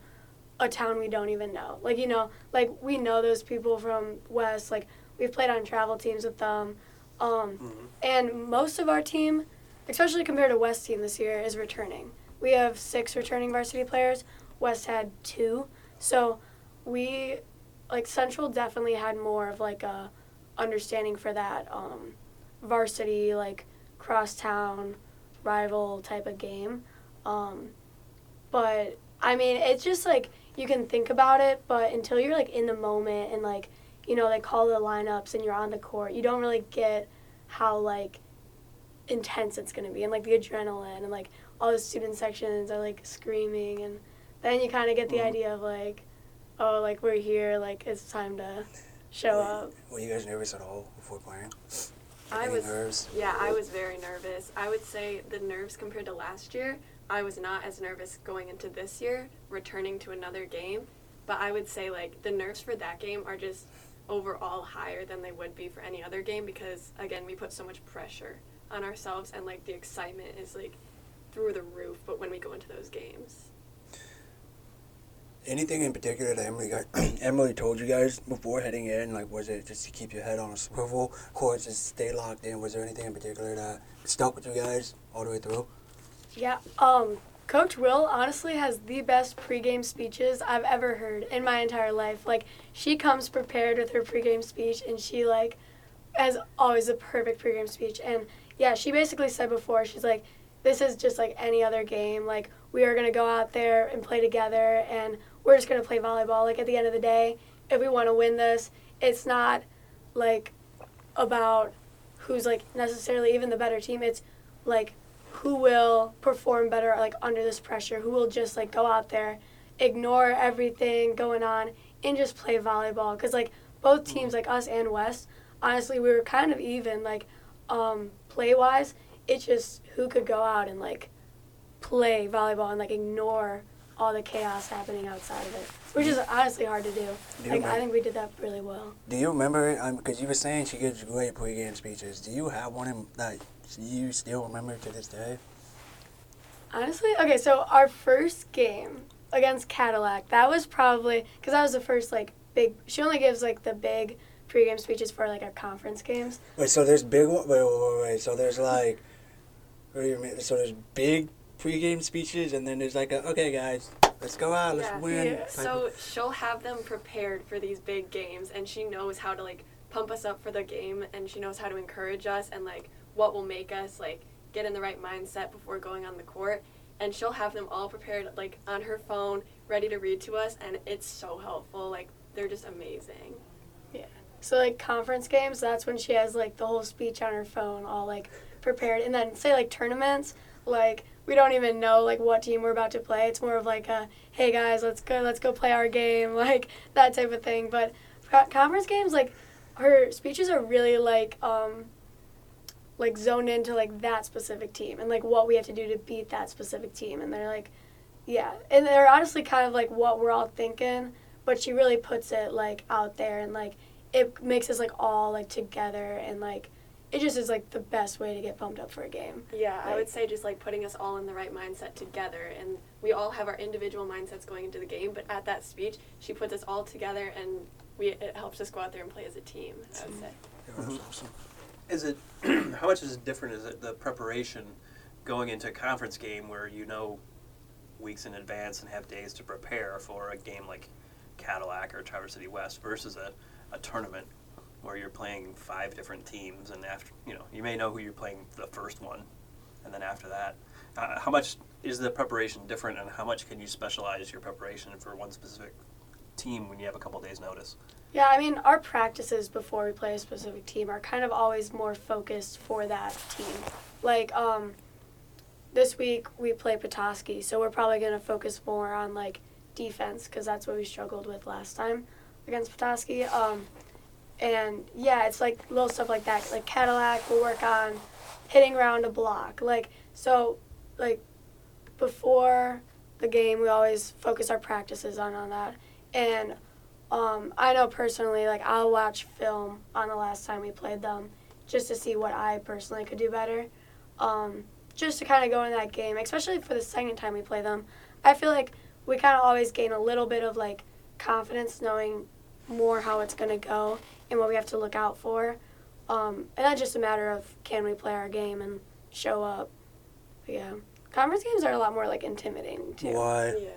S4: a town we don't even know. Like you know, like we know those people from West. Like we've played on travel teams with them. Um,
S3: Mhm.
S4: and most of our team, especially compared to West team this year, is returning. We have six returning varsity players. West had two. So we, like Central, definitely had more of like a understanding for that um, varsity like crosstown rival type of game. Um, but I mean, it's just like you can think about it, but until you're like in the moment and like you know they call the lineups and you're on the court, you don't really get how like intense it's gonna be and like the adrenaline and like all the student sections are like screaming and then you kind of get the
S3: Mhm.
S4: idea of like oh like we're here like it's time to show up
S2: Were you guys nervous at all before playing?
S5: I was
S2: nerves?
S5: yeah, I was very nervous. I would say the nerves compared to last year, I was not as nervous going into this year, returning to another game. But I would say like the nerves for that game are just overall higher than they would be for any other game because again we put so much pressure on ourselves and like the excitement is like through the roof. But when we go into those games,
S2: Anything in particular that Emily got, [clears throat] Emily told you guys before heading in? Like, was it just to keep your head on a swivel, or just stay locked in? Was there anything in particular that stuck with you guys all the way through?
S4: yeah um coach will honestly has the best pregame speeches i've ever heard in my entire life like she comes prepared with her pregame speech and she like has always a perfect pregame speech and yeah she basically said before she's like this is just like any other game like we are going to go out there and play together and we're just going to play volleyball. Like at the end of the day if we want to win this it's not like about who's like necessarily even the better team. It's like who will perform better like under this pressure who will just like go out there ignore everything going on and just play volleyball. Because like both teams like us and west honestly we were kind of even like um, play wise it's just who could go out and like play volleyball and like ignore all the chaos happening outside of it which is honestly hard to do
S2: Do
S4: like i think we did that really well
S2: do you remember? Um, it? Because you were saying she gives great pregame speeches. Do you have one in, that you still remember to this day?
S4: Honestly, okay, so our first game against Cadillac, that was probably because that was the first like big. She only gives like the big pregame speeches for like our conference games.
S2: Wait, so there's big one. Wait, wait, wait, wait. So there's like, what do you mean? So there's big pregame speeches, and then there's like a okay, guys, let's go out, let's
S5: Yeah.
S2: win.
S4: Yeah.
S5: So
S2: of-
S5: she'll have them prepared for these big games, and she knows how to like pump us up for the game, and she knows how to encourage us, and like what will make us like get in the right mindset before going on the court. And she'll have them all prepared like on her phone, ready to read to us, and it's so helpful. Like they're just amazing. Yeah.
S4: So like conference games, that's when she has like the whole speech on her phone, all like prepared. And then say like tournaments, like we don't even know like what team we're about to play. It's more of like a hey guys, let's go, let's go play our game, [laughs] like that type of thing. But co- conference games, like her speeches are really like um, like zoned into like that specific team and like what we have to do to beat that specific team and they're like yeah and they're honestly kind of like what we're all thinking but she really puts it like out there and like it makes us like all like together and like it just is like the best way to get pumped up for a game
S5: Yeah, I would say just like putting us all in the right mindset together, and we all have our individual mindsets going into the game. But at that speech, she puts us all together, and we it helps us go out there and play as a team. I would say.
S2: Yeah, that's awesome.
S3: Is it [clears throat] how much is it different? Is it the preparation going into a conference game where you know weeks in advance and have days to prepare for a game like Cadillac or Traverse City West versus a, a tournament where you're playing five different teams and after you know you may know who you're playing the first one and then after that uh, how much is the preparation different and how much can you specialize your preparation for one specific team when you have a couple days notice
S4: Yeah, I mean, our practices before we play a specific team are kind of always more focused for that team. Like, um, this week we play Petoskey, so we're probably going to focus more on, like, defense because that's what we struggled with last time against Petoskey. Um, and, yeah, it's like little stuff like that. Like, Cadillac, we'll work on hitting around a block. Like, so, like, before the game, we always focus our practices on, on that. And um, I know personally, like I'll watch film on the last time we played them, just to see what I personally could do better. Um, just to kind of go in that game, especially for the second time we play them. I feel like we kind of always gain a little bit of like confidence, knowing more how it's gonna go and what we have to look out for. Um, and that's just a matter of can we play our game and show up. But yeah, conference games are a lot more like intimidating too.
S2: Why?
S5: Yeah.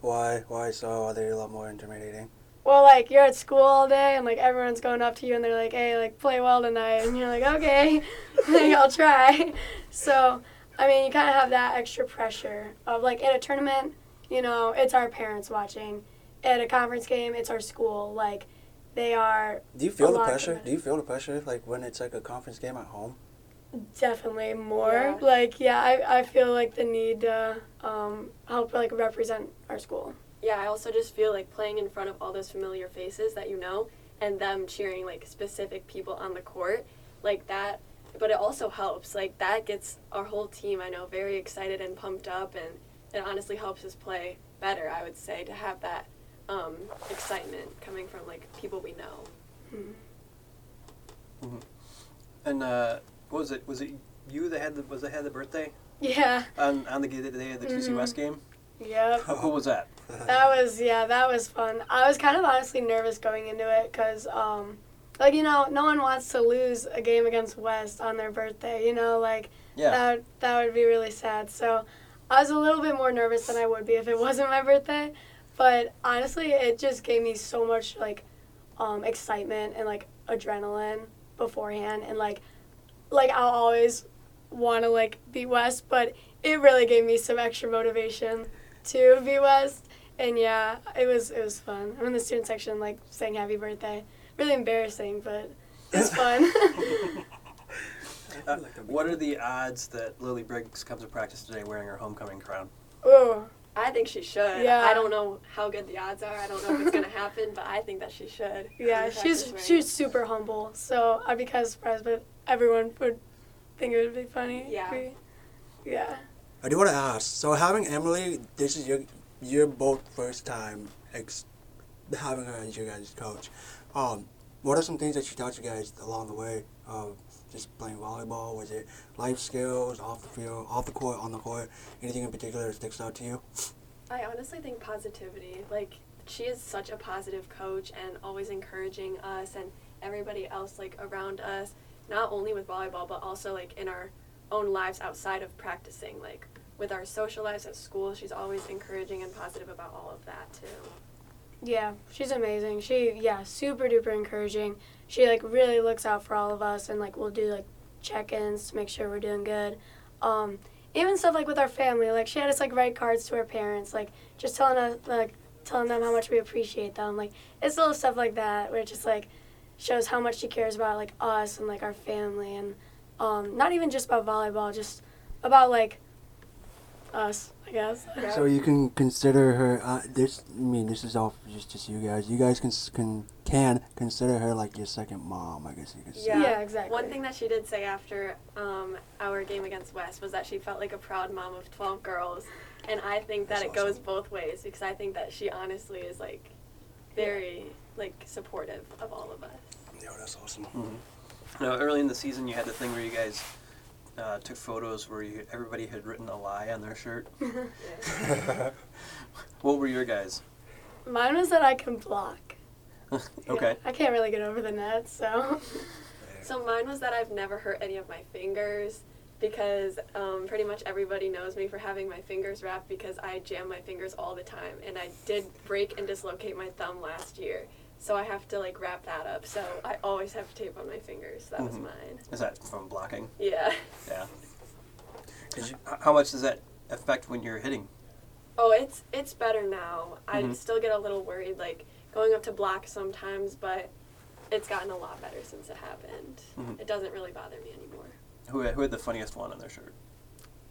S2: Why? Why so? Are they a lot more intimidating?
S4: Well, like you're at school all day and like everyone's going up to you and they're like, "Hey, like play well tonight," and you're like, "Okay, [laughs] like, I'll try." [laughs] So, I mean, you kind of have that extra pressure of like in a tournament, you know, it's our parents watching. At a conference game, it's our school. Like, they are
S2: Do you feel the pressure? Do you feel the pressure like when it's like a conference game at home?
S4: definitely more.
S5: Yeah.
S4: Like, yeah, I, I feel like the need to um, help like represent our school.
S5: Yeah, I also just feel like playing in front of all those familiar faces that you know and them cheering like specific people on the court, like that. But it also helps. Like that gets our whole team, I know, very excited and pumped up, and it honestly helps us play better. I would say to have that um, excitement coming from like people we know.
S3: and uh, what was it was it you that had the was that had the birthday
S4: Yeah.
S3: on on the day of the TC
S4: Mhm.
S3: West game
S4: Yep. [laughs]
S3: who, who was that
S4: That was yeah, that was fun. I was kind of honestly nervous going into it because, um, like you know, no one wants to lose a game against West on their birthday. You know, like
S3: yeah
S4: that that would be really sad. So I was a little bit more nervous than I would be if it wasn't my birthday. But honestly, it just gave me so much like um, excitement and like adrenaline beforehand, and like like I'll always want to like beat West, but it really gave me some extra motivation to beat West. And yeah, it was it was fun. I'm in the student section like saying happy birthday. Really embarrassing, but it's [laughs] fun.
S3: Uh, [laughs] what are the odds that Lily Briggs comes to practice today wearing her homecoming crown
S4: Ooh.
S5: I think she should.
S4: Yeah.
S5: I don't know how good the odds are. I don't know if it's gonna [laughs] happen, but I think that she should.
S4: Yeah, she's she's super humble, so I'd be kind of surprised, but everyone would think it would be funny.
S5: Yeah.
S4: We- yeah.
S2: I do want to ask. So having Emily, this is your your both first time ex- having her as your guys' coach. Um, what are some things that she taught you guys along the way of just playing volleyball? Was it life skills, off the field, off the court, on the court? Anything in particular that sticks out to you?
S5: I honestly think positivity. Like she is such a positive coach and always encouraging us and everybody else like around us, not only with volleyball but also like in our own lives outside of practicing. Like with our social lives at school, she's always encouraging and positive about all of that too.
S4: Yeah, she's amazing. She yeah, super duper encouraging. She like really looks out for all of us and like we'll do like check-ins to make sure we're doing good. Um, even stuff like with our family, like she had us like write cards to our parents, like just telling us like telling them how much we appreciate them. Like it's little stuff like that where it just like shows how much she cares about like us and like our family and um, not even just about volleyball, just about like us, I guess.
S5: Yeah.
S2: So you can consider her. Uh, this, I mean, this is all just just you guys. You guys can can can consider her like your second mom. I guess you could say.
S5: Yeah.
S4: Yeah, exactly.
S5: One thing that she did say after um, our game against West was that she felt like a proud mom of 12 girls. And I think that
S2: That's
S5: it goes both ways because I think that she honestly is like very like supportive of all of us.
S2: Yeah, that's awesome.
S3: Now, early in the season, you had the thing where you guys uh, took photos where you, everybody had written a lie on their shirt. [laughs] what were your guys?
S4: Mine was that I can block. [laughs]
S3: okay.
S4: I can't really get over the net, so.
S5: So mine was that I've never hurt any of my fingers because um, pretty much everybody knows me for having my fingers wrapped because I jam my fingers all the time and I did break and dislocate my thumb last year. So I have to like wrap that up. So I always have tape on my fingers. That was
S3: Mhm.
S5: mine.
S3: Is that from blocking?
S5: Yeah.
S3: Yeah. Did you, how much does that affect when you're hitting?
S5: Oh, it's it's better now. I
S3: Mhm.
S5: still get a little worried like going up to block sometimes, but it's gotten a lot better since it happened.
S3: Mhm.
S5: It doesn't really bother me anymore.
S3: Who, had- who had the funniest one on their shirt?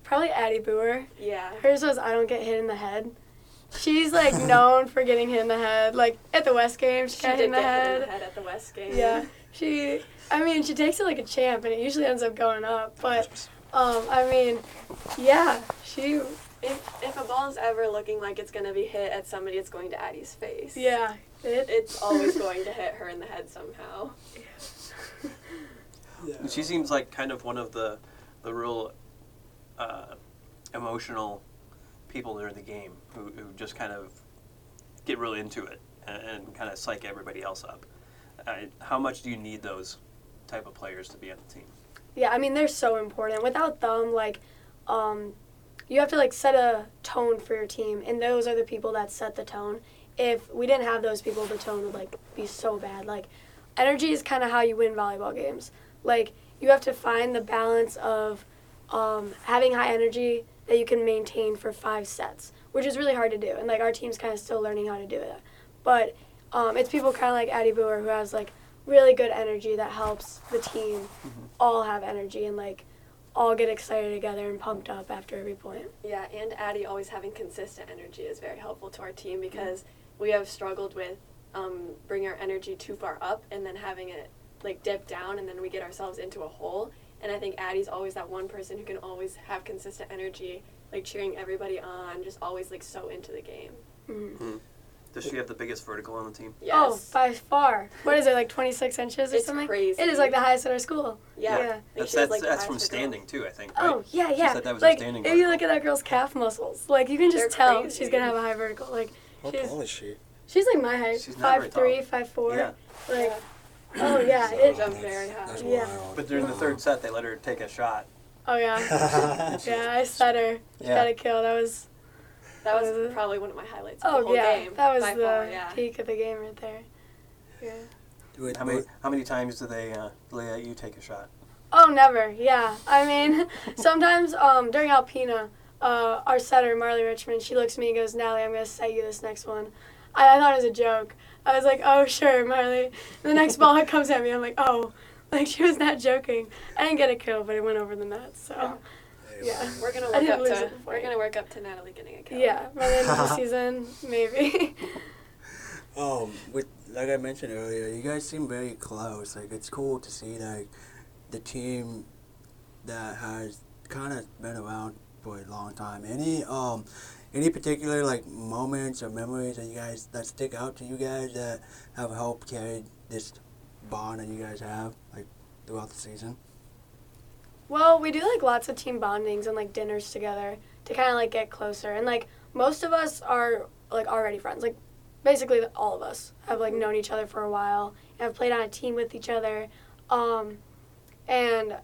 S4: Probably Addie Boer.
S5: Yeah.
S4: Hers was I don't get hit in the head. She's like [laughs] known for getting hit in the head. Like at the West game, she,
S5: She
S4: got hit in the
S5: get hit in
S4: head.
S5: the head at the West game.
S4: Yeah, she. I mean, she takes it like a champ, and it usually ends up going up. But um, I mean, yeah, she.
S5: If, if a ball is ever looking like it's going to be hit at somebody, it's going to Addie's face.
S4: Yeah, it.
S5: It's always going to hit her in the head somehow. Yeah.
S3: She seems like kind of one of the the real uh, emotional people that are in the game who, who just kind of get real into it and, and kind of psych everybody else up. Uh, how much do you need those type of players to be on the team?
S4: Yeah, I mean they're so important. Without them, like, um, you have to like set a tone for your team, and those are the people that set the tone. If we didn't have those people, the tone would like be so bad. Like, energy is kind of how you win volleyball games. Like, you have to find the balance of um, having high energy that you can maintain for five sets, which is really hard to do. And like our team's kind of still learning how to do it. But um, it's people kind of like Addie Boer who has like really good energy that helps the team all have energy and like all get excited together and pumped up after every point.
S5: Yeah, and Addie always having consistent energy is very helpful to our team because we have struggled with um, bringing our energy too far up and then having it like dip down and then we get ourselves into a hole. And I think Addie's always that one person who can always have consistent energy, like cheering everybody on, just always like so into the game.
S4: Mhm.
S3: Does she have the biggest vertical on the team?
S5: Yes.
S4: Oh, by far. What is it, like 26 inches or
S5: It's
S4: something?
S5: crazy.
S4: It is like the highest in our school.
S5: yeah.
S4: Yeah.
S3: That's
S5: she
S3: that's,
S5: like,
S3: that's from
S5: vertical.
S3: standing too, I think. Right?
S4: Oh, yeah,
S3: She
S4: yeah.
S3: said that was her
S4: like,
S3: standing
S4: if you look at that girl's calf muscles, like, you can just
S5: They're
S4: tell
S5: crazy.
S4: she's going to have a high vertical. Like,
S2: How
S4: she's,
S2: tall is she?
S4: she's like my height.
S3: She's not very
S4: Five three, five four.
S3: Yeah.
S4: Like, oh, yeah.
S5: She
S4: It,
S5: jumped very high.
S2: That's
S4: Yeah.
S2: wild.
S3: But during the third set, they let her take a shot.
S4: oh, yeah. [laughs] yeah, I set her. She
S3: Yeah.
S4: got a kill. That was,
S5: That was
S4: Uh,
S5: probably one of my highlights of
S4: oh,
S5: the whole
S4: yeah.
S5: game.
S4: That was the
S5: far, yeah.
S4: peak of the game right there. Yeah.
S2: Wait,
S3: How many how many times do they uh, let you take a shot?
S4: Oh, never. Yeah. I mean, [laughs] sometimes um, during Alpena, uh, our setter, Marley Richmond, she looks at me and goes, Natalie, I'm going to set you this next one. I, I thought it was a joke. I was like, oh, sure, Marley. The next ball [laughs] comes at me, I'm like, oh. Like, she was not joking. I didn't get a kill, but it went over the net, so. Yeah.
S5: We're gonna work up
S4: lose
S5: to
S4: it
S5: we're gonna work up to Natalie getting a kill.
S4: Yeah, by the end of the [laughs] season, maybe. [laughs]
S2: Um, with like I mentioned earlier, you guys seem very close. Like it's cool to see like the team that has kind of been around for a long time. Any um, any particular like moments or memories that you guys that stick out to you guys that have helped carry this bond that you guys have like throughout the season?
S4: Well, we do like lots of team bondings and like dinners together to kind of like get closer. And like most of us are like already friends. Like basically all of us have like known each other for a while and have played on a team with each other. Um, and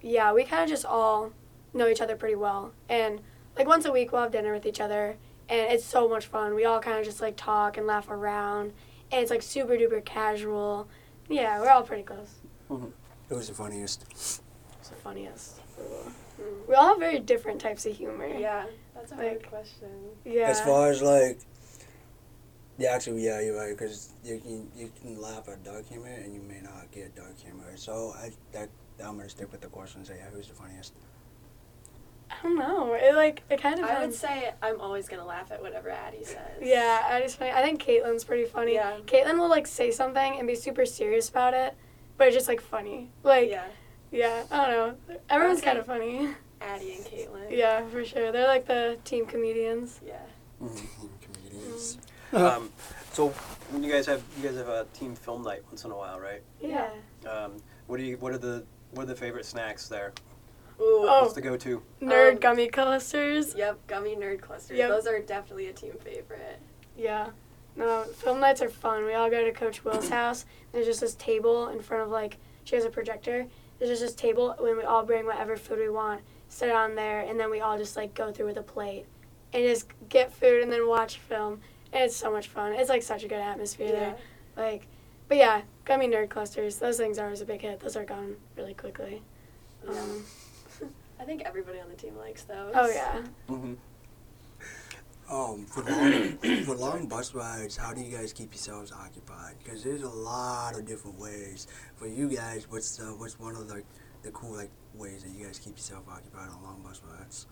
S4: yeah, we kind of just all know each other pretty well. And like once a week we'll have dinner with each other and it's so much fun. We all kind of just like talk and laugh around and it's like super duper casual. Yeah, we're all pretty close. Mm-hmm.
S2: Who's the funniest?
S4: It's the funniest. Mm. We all have very different types of humor.
S5: Yeah, that's a hard
S4: Like-
S5: question.
S4: Yeah.
S2: As far as like, yeah, actually, yeah, you're right. Because you can you can laugh at dark humor and you may not get dark humor. So I that I'm gonna stick with the question and say, yeah, who's the funniest?
S4: I don't know. It like it kind of.
S5: I would say I'm always gonna laugh at whatever Addie says.
S4: Yeah, Addie's funny. I think Caitlin's pretty funny.
S5: Yeah.
S4: Caitlin will like say something and be super serious about it, but it's just like funny. Like yeah,
S5: yeah.
S4: I don't know. Everyone's kind of funny.
S5: Addie and Caitlin.
S4: Yeah, for sure. They're like the team comedians.
S5: Yeah.
S2: Team Comedians.
S3: Um, so when you guys have you guys have a team film night once in a while, right?
S4: Yeah.
S3: Um, what do you what are the what are the favorite snacks there?
S5: Ooh.
S4: Oh.
S3: What's the go-to?
S4: Nerd
S5: Um,
S4: gummy clusters.
S5: Yep. Gummy nerd clusters.
S4: Yep.
S5: Those are definitely a team favorite.
S4: Yeah. No, film nights are fun. We all go to Coach Will's [clears throat] house. There's just this table in front of like she has a projector. There's just this table when we all bring whatever food we want, sit it on there, and then we all just like go through with a plate and just get food and then watch film. And it's so much fun. It's like such a good atmosphere there. Like, but yeah, gummy nerd clusters. Those things are always a big hit. Those are gone really quickly.
S5: Yeah.
S4: Um,
S5: I think everybody on the team likes those.
S4: oh yeah.
S3: Mm-hmm.
S2: Um, for long, for long bus rides, how do you guys keep yourselves occupied? Because there's a lot of different ways. For you guys, what's the, what's one of the, the cool like ways that you guys keep yourself occupied on long bus rides?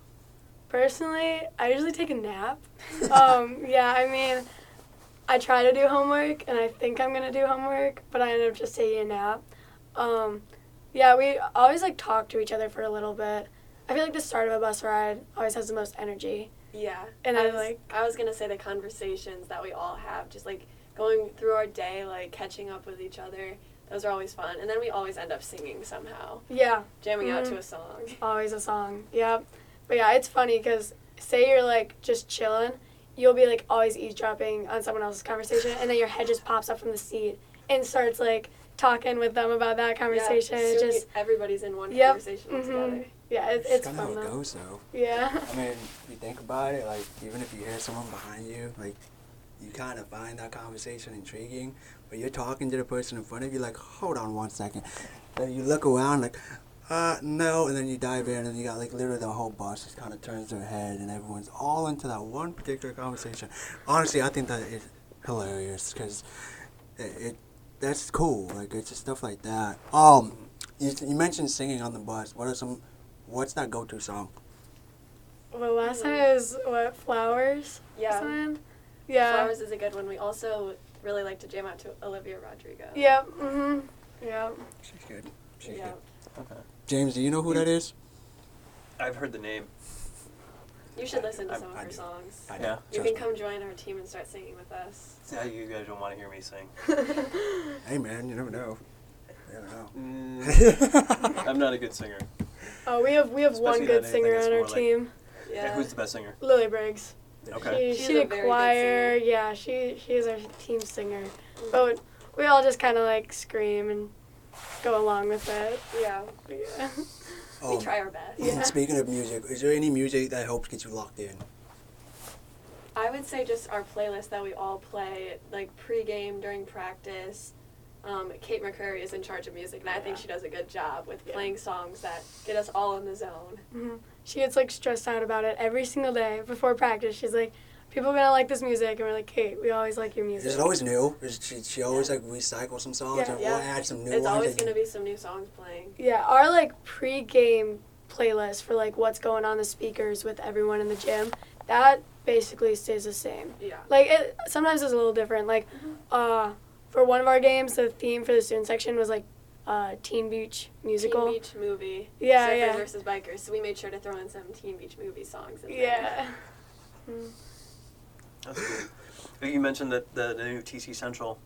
S4: Personally, I usually take a nap. [laughs] um, yeah, I mean, I try to do homework and I think I'm gonna do homework, but I end up just taking a nap. Um, yeah, we always like talk to each other for a little bit. I feel like the start of a bus ride always has the most energy.
S5: Yeah.
S4: And
S5: I
S4: I
S5: was,
S4: like-
S5: I was gonna say the conversations that we all have, just like going through our day, like catching up with each other. Those are always fun, and then we always end up singing somehow,
S4: Yeah,
S5: jamming out
S4: Mhm.
S5: to a song. [laughs]
S4: always a song. Yep. But yeah, it's funny because say you're like just chilling, you'll be like always eavesdropping on someone else's conversation, and then your head just pops up from the seat and starts like talking with them about that conversation.
S5: Yeah,
S4: just
S5: everybody's in one
S4: Yep,
S5: conversation
S4: mhm.
S5: together.
S4: Yeah,
S2: It's
S4: it's
S2: kind of how it goes though.
S4: Yeah.
S2: I mean, if you think about it, like even if you hear someone behind you, like you kind of find that conversation intriguing, but you're talking to the person in front of you, like, hold on one second. Then you look around, like, uh, no, and then you dive in, and you got like literally the whole bus just kind of turns their head, and everyone's all into that one particular conversation. Honestly, I think that is hilarious because it, it that's cool. Like it's just stuff like that. Um, you, you mentioned singing on the bus. What are some? What's that go-to song?
S4: Well, last time it was what flowers.
S5: Yeah.
S4: something? Yeah.
S5: Flowers is a good one. We also really like to jam out to Olivia Rodrigo.
S4: Yep. Mhm. Yep.
S2: She's good. She's
S5: Yeah.
S2: good. James, do you know who that is?
S3: I've heard the name.
S5: You should listen to
S2: I-
S5: some of
S2: I
S5: her
S2: do.
S5: songs.
S2: I
S3: Yeah.
S2: know.
S5: You
S2: Trust
S5: can
S2: me.
S5: come join our team and start singing with us.
S3: Yeah, you guys don't want to hear me sing. [laughs]
S2: Hey man, you never know. You never know.
S3: Mm, [laughs] I'm not a good singer.
S4: Oh, we have we have one good
S3: not
S4: singer
S3: anything
S4: on our
S3: more like-
S4: team,
S5: yeah.
S3: Who's the best singer?
S4: Lily Briggs.
S3: Okay.
S4: She,
S5: She's
S4: she
S5: a
S4: did
S5: very good
S4: choir.
S5: singer.
S4: Yeah, she she is our team singer. Mm. But we all just kind of like scream and go along with it.
S5: yeah.
S4: Yeah.
S5: We try our best.
S4: Yeah.
S2: Speaking of music, is there any music that helps get you locked in?
S5: I would say just our playlist that we all play, like pregame during practice. Um, Kate McCrary is in charge of music, and I think she does a good job with
S4: Yeah.
S5: playing songs that get us all in the zone.
S4: Mhm. She gets like stressed out about it every single day before practice. She's like, "People are gonna like this music," and we're like, "Kate, we always like your music."
S2: Is it always new? Is she, she always like recycle some songs
S4: Yeah.
S2: or
S5: Yeah.
S2: we'll add some new
S5: it's
S2: ones?
S5: always going to be some new songs playing.
S4: Yeah, our like pre-game playlist for like what's going on the speakers with everyone in the gym, that basically stays the same.
S5: Yeah.
S4: Like it sometimes it's a little different. Like uh for one of our games, the theme for the student section was like uh Teen Beach musical.
S5: Teen Beach movie.
S4: Yeah,
S5: Surfers
S4: yeah.
S5: versus bikers. So we made sure to throw in some Teen Beach movie songs in there.
S4: Yeah. Mm.
S3: That's cool. You mentioned that the, the new TC Central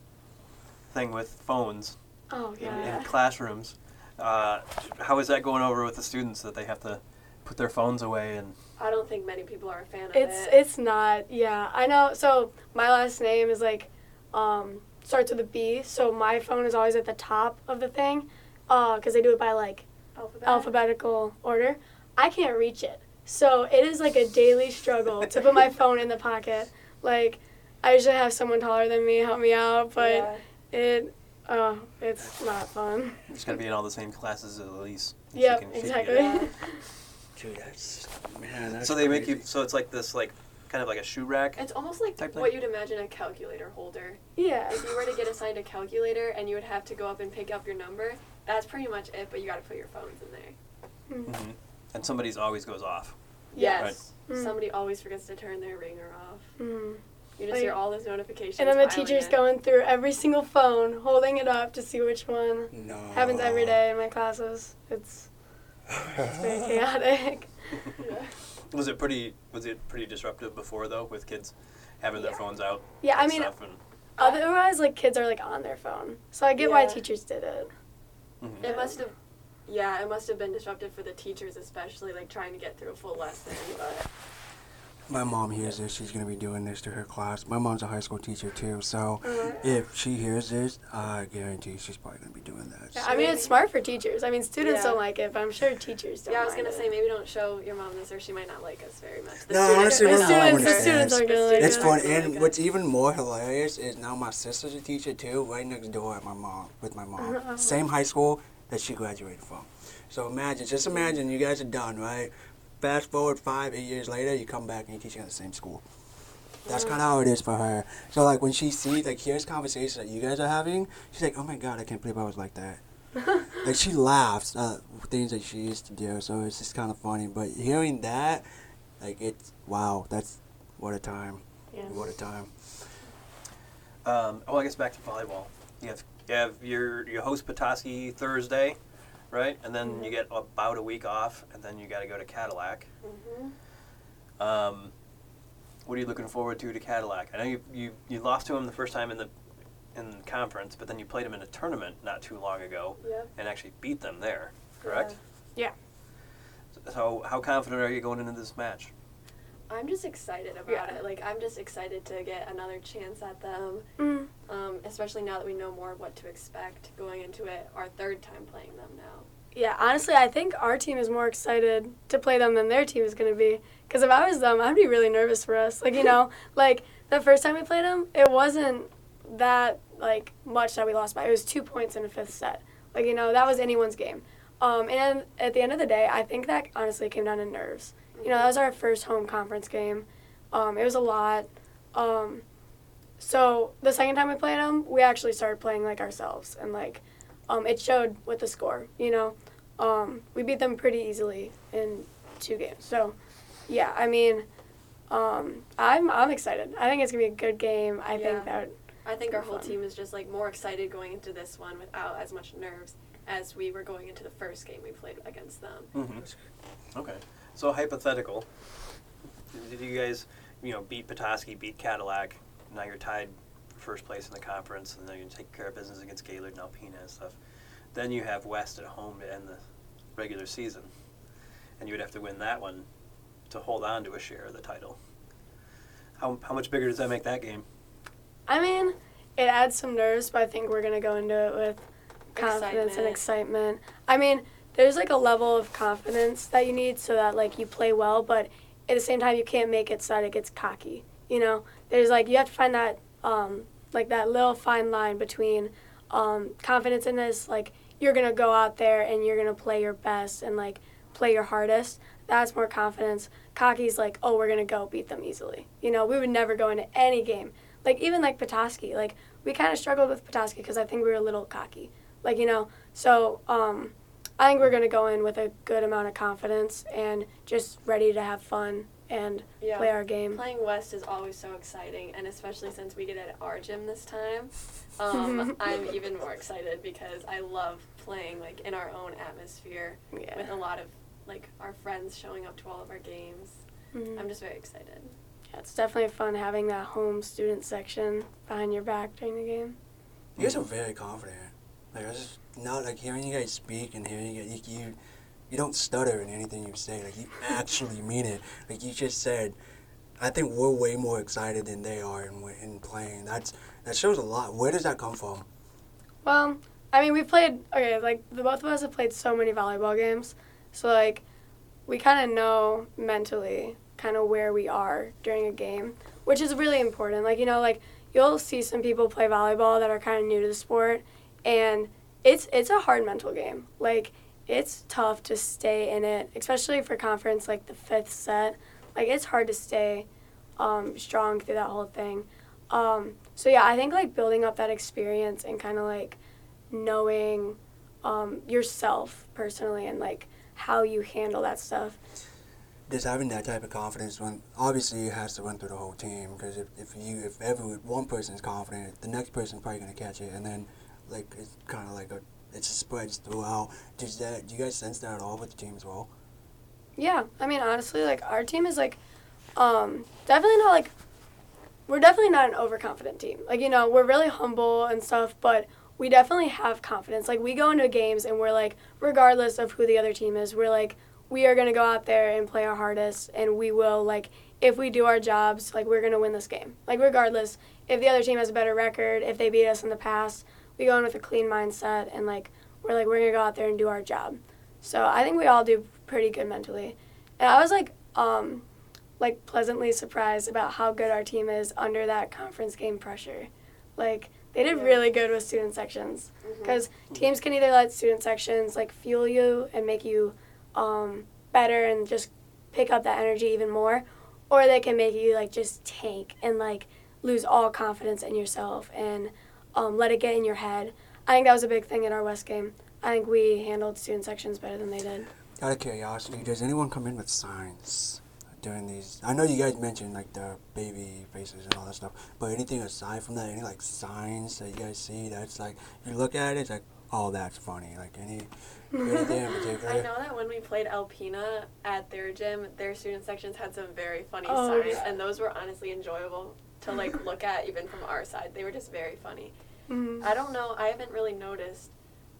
S3: thing with phones
S4: Oh
S3: in,
S4: yeah.
S3: in classrooms. Uh, how is that going over with the students that they have to put their phones away and
S5: I don't think many people are a fan of
S4: It's
S5: it.
S4: it's not. Yeah, I know. So my last name is like um starts with a B. So my phone is always at the top of the thing, uh, because they do it by like
S5: Alphabet.
S4: alphabetical order. I can't reach it. So it is like a daily struggle to put my [laughs] phone in the pocket. Like I usually have someone taller than me help me out, but
S5: Yeah.
S4: it uh it's not fun.
S3: it's got to be in all the same classes at least? so
S4: Yep,
S3: you can- so you
S4: exactly. [laughs]
S2: Dude, that's man. That's
S3: So they make you. So it's like this, like kind of like a shoe rack.
S5: It's almost like
S3: Type thing?
S5: what you'd imagine a calculator holder.
S4: Yeah.
S5: If you were to get assigned a calculator and you would have to go up and pick up your number, that's pretty much it, but you got to put your phones in there.
S3: Mm-hmm. And somebody's always goes off.
S5: Yes.
S4: Right. Mm.
S5: Somebody always forgets to turn their ringer off.
S4: Mm.
S5: You just
S4: Like-
S5: hear all those notifications.
S4: And then the teacher's
S5: in.
S4: going through every single phone, holding it up to see which one.
S2: No.
S4: Happens every day in my classes. It's, it's very [laughs] chaotic.
S3: Was it pretty? Was it pretty disruptive before though, with kids having their
S4: Yeah.
S3: phones out?
S4: Yeah, I
S3: and
S4: mean,
S3: stuff and,
S4: otherwise, like kids are like on their phone, so I get why
S5: Yeah.
S4: teachers did it.
S3: Mhm.
S5: It must have, yeah, it must have been disruptive for the teachers, especially like trying to get through a full lesson. But
S2: My mom hears this. She's gonna be doing this to her class. My mom's a high school teacher too, so
S4: Uh,
S2: if she hears this, I guarantee she's probably gonna be doing that.
S4: yeah,
S2: so-
S4: I mean, it's smart for teachers. I mean, students
S5: Yeah.
S4: don't like it, but I'm sure teachers don't.
S5: yeah, I was gonna
S4: it.
S5: say maybe don't show your mom this, or she might not like us very much. The
S2: No,
S5: students-
S2: honestly,
S4: the
S2: my mom
S4: students, the students are
S5: The
S4: gonna like
S2: It's fun, and
S5: like
S2: what's even more hilarious is now my sister's a teacher too, right next door at my mom with my mom,
S4: Uh-huh.
S2: same high school that she graduated from. So imagine, just imagine, you guys are done, right? Fast forward five, eight years later, you come back and you're teaching at the same school. That's kind of how it is for her. So like when she sees, like here's conversations that you guys are having, she's like, "Oh my god, I can't believe I was like that." [laughs] like she laughs at things that she used to do, so it's just kind of funny. But hearing that, like it's wow, that's what a time.
S4: Yeah.
S2: What a time.
S3: Um, oh, I guess back to volleyball. You have you have your you host Petoskey Thursday, right? And then you get about a week off, and then you got to go to Cadillac.
S5: Mhm.
S3: Um, what are you looking forward to to Cadillac? I know you, you you lost to them the first time in the in conference, but then you played them in a tournament not too long ago
S5: Yep.
S3: and actually beat them there. Correct.
S4: Yeah.
S3: So how confident are you going into this match?
S5: I'm just excited about
S4: Yeah.
S5: it. Like I'm just excited to get another chance at them.
S4: Mm.
S5: Um, especially now that we know more what to expect going into it. Our third time playing them now.
S4: Yeah, honestly, I think our team is more excited to play them than their team is going to be. Because if I was them, I'd be really nervous for us. Like, you know, [laughs] like the first time we played them, it wasn't that like much that we lost by. It was two points in a fifth set. Like, you know, that was anyone's game. Um, and at the end of the day, I think that honestly came down to nerves. You know, that was our first home conference game. Um, it was a lot. Um, so the second time we played them, we actually started playing like ourselves, and like um, it showed with the score. You know, um, we beat them pretty easily in two games. So yeah, I mean, um, I'm I'm excited. I think it's gonna be a good game. I
S5: Yeah.
S4: think that
S5: I think our whole
S4: fun.
S5: team is just like more excited going into this one without as much nerves as we were going into the first game we played against them.
S3: Mm-hmm. Okay. So hypothetical. Did you guys, you know, beat Petoskey, beat Cadillac? Now you're tied for first place in the conference, and then you take care of business against Gaylord and Alpena and stuff. Then you have West at home to end the regular season, and you would have to win that one to hold on to a share of the title. How, how much bigger does that make that game?
S4: I mean, it adds some nerves, but I think we're gonna go into it with confidence and excitement. I mean, there's like a level of confidence that you need so that like you play well, but at the same time you can't make it so that it gets cocky. You know, there's like you have to find that um, like that little fine line between um, confidence in this like you're gonna go out there and you're gonna play your best and like play your hardest. That's more confidence. Cocky's like, oh, we're gonna go beat them easily. You know, we would never go into any game like even like Petoskey, like we kind of struggled with Petoskey because I think we were a little cocky, like you know. So um, I think we're gonna go in with a good amount of confidence and just ready to have fun and
S5: Yeah.
S4: play our game.
S5: Playing West is always so exciting, and especially since we get it at our gym this time, um, [laughs] I'm even more excited because I love playing like in our own atmosphere with a lot of like our friends showing up to all of our games.
S4: Mhm.
S5: I'm just very excited.
S4: yeah, it's definitely fun having that home student section behind your back during the game.
S2: You guys are very confident. Like I just not like hearing you guys speak and hearing you, you, you, you don't stutter in anything you say. Like you actually mean it. Like you just said. I think we're way more excited than they are in, in playing. That's that shows a lot. Where does that come from?
S4: Well, I mean, we played okay. Like the both of us have played so many volleyball games, so like we kind of know mentally kind of where we are during a game, which is really important. Like you know, like you'll see some people play volleyball that are kind of new to the sport, and it's it's a hard mental game. Like it's tough to stay in it, especially for conference like the fifth set. Like it's hard to stay um, strong through that whole thing. Um, so yeah, I think like building up that experience and kind of like knowing um, yourself personally and like how you handle that stuff.
S2: just having that type of confidence when obviously it has to run through the whole team because if, if you if every one person's confident, the next person's probably gonna catch it, and then like it's kind of like a it spreads throughout. Does that do you guys sense that at all with the team as well?
S4: Yeah, I mean honestly, like our team is like, um, definitely not like, we're definitely not an overconfident team. Like you know, we're really humble and stuff, but we definitely have confidence. Like we go into games and we're like, regardless of who the other team is, we're like, we are gonna go out there and play our hardest, and we will like, if we do our jobs, like we're gonna win this game. Like regardless, if the other team has a better record, if they beat us in the past, we go in with a clean mindset and like we're like we're gonna go out there and do our job. So I think we all do pretty good mentally. And I was like, um, like pleasantly surprised about how good our team is under that conference game pressure. Like they did really good with student sections because teams can either let student sections like fuel you and make you um, better and just pick up that energy even more, or they can make you like just tank and like lose all confidence in yourself and um, let it get in your head. I think that was a big thing in our West game. I think we handled student sections better than they did.
S2: Out of curiosity, does anyone come in with signs during these? I know you guys mentioned like the baby faces and all that stuff, but anything aside from that, any like signs that you guys see that's like you look at it, it's like, oh, that's funny. Like any anything in [laughs] particular?
S5: I know that when we played Alpena at their gym, their student sections had some very funny
S4: Oh,
S5: signs,
S4: yeah.
S5: and those were honestly enjoyable to like look at even from our side. They were just very funny.
S4: Mhm.
S5: I don't know. I haven't really noticed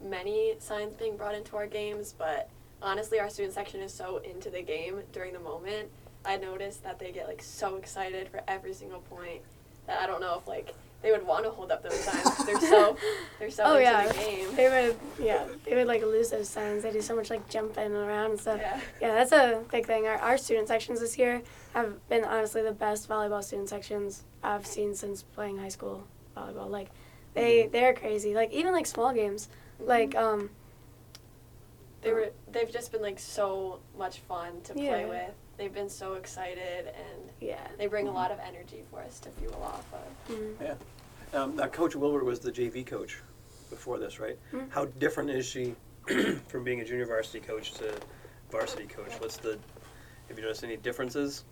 S5: many signs being brought into our games, but honestly, our student section is so into the game during the moment. I noticed that they get like so excited for every single point that I don't know if like they would want to hold up those signs. they're so [laughs] they're so
S4: Oh,
S5: into
S4: yeah.
S5: the game.
S4: They would, yeah, they would like lose those signs. They do so much like jumping around and stuff.
S5: Yeah.
S4: Yeah, that's a big thing. Our, our student sections this year have been honestly the best volleyball student sections I've seen since playing high school volleyball. Like, they they're crazy. Like even like small games, like um,
S5: They were they've just been like so much fun to
S4: Yeah.
S5: play with. They've been so excited and
S4: yeah.
S5: they bring a lot of energy for us to fuel off of.
S4: Mm.
S6: Um, now, Coach Wilbur was the JV coach before this, right?
S4: Mhm.
S6: How different is she [clears throat] from being a junior varsity coach to varsity coach? What's the have you noticed any differences?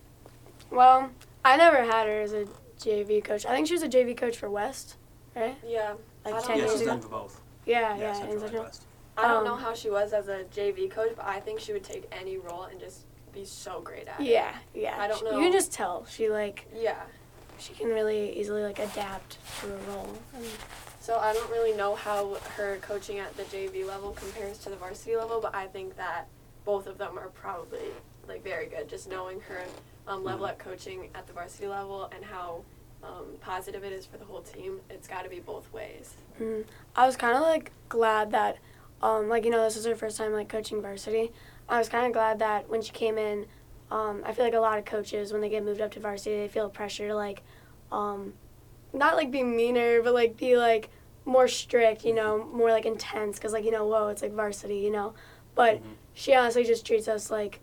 S4: Well, I never had her as a JV coach. I think she was a JV coach for West, right?
S5: Yeah.
S4: Like
S5: I
S4: 10
S6: yeah,
S4: years
S6: she's
S4: ago.
S6: done for both.
S4: Yeah,
S6: yeah,
S4: yeah. in
S6: Central and
S4: Central.
S6: West.
S5: I don't know
S4: Um,
S5: how she was as a JV coach, but I think she would take any role and just be so great at it.
S4: Yeah, yeah.
S5: I don't
S4: She-
S5: know.
S4: You can just tell she like
S5: Yeah.
S4: she can really easily like adapt to a role. And,
S5: So I don't really know how her coaching at the JV level compares to the varsity level, but I think that both of them are probably like very good. Just knowing her um, level at coaching at the varsity level and how um, positive it is for the whole team, it's got to be both ways.
S4: Mm. I was kind of like glad that, um, like you know, this is her first time like coaching varsity. I was kind of glad that when she came in, um, I feel like a lot of coaches when they get moved up to varsity, they feel pressure to like, um, not like be meaner, but like be like more strict, you know, more like intense, because like you know, whoa, it's like varsity, you know. But
S6: Mhm.
S4: she honestly just treats us like,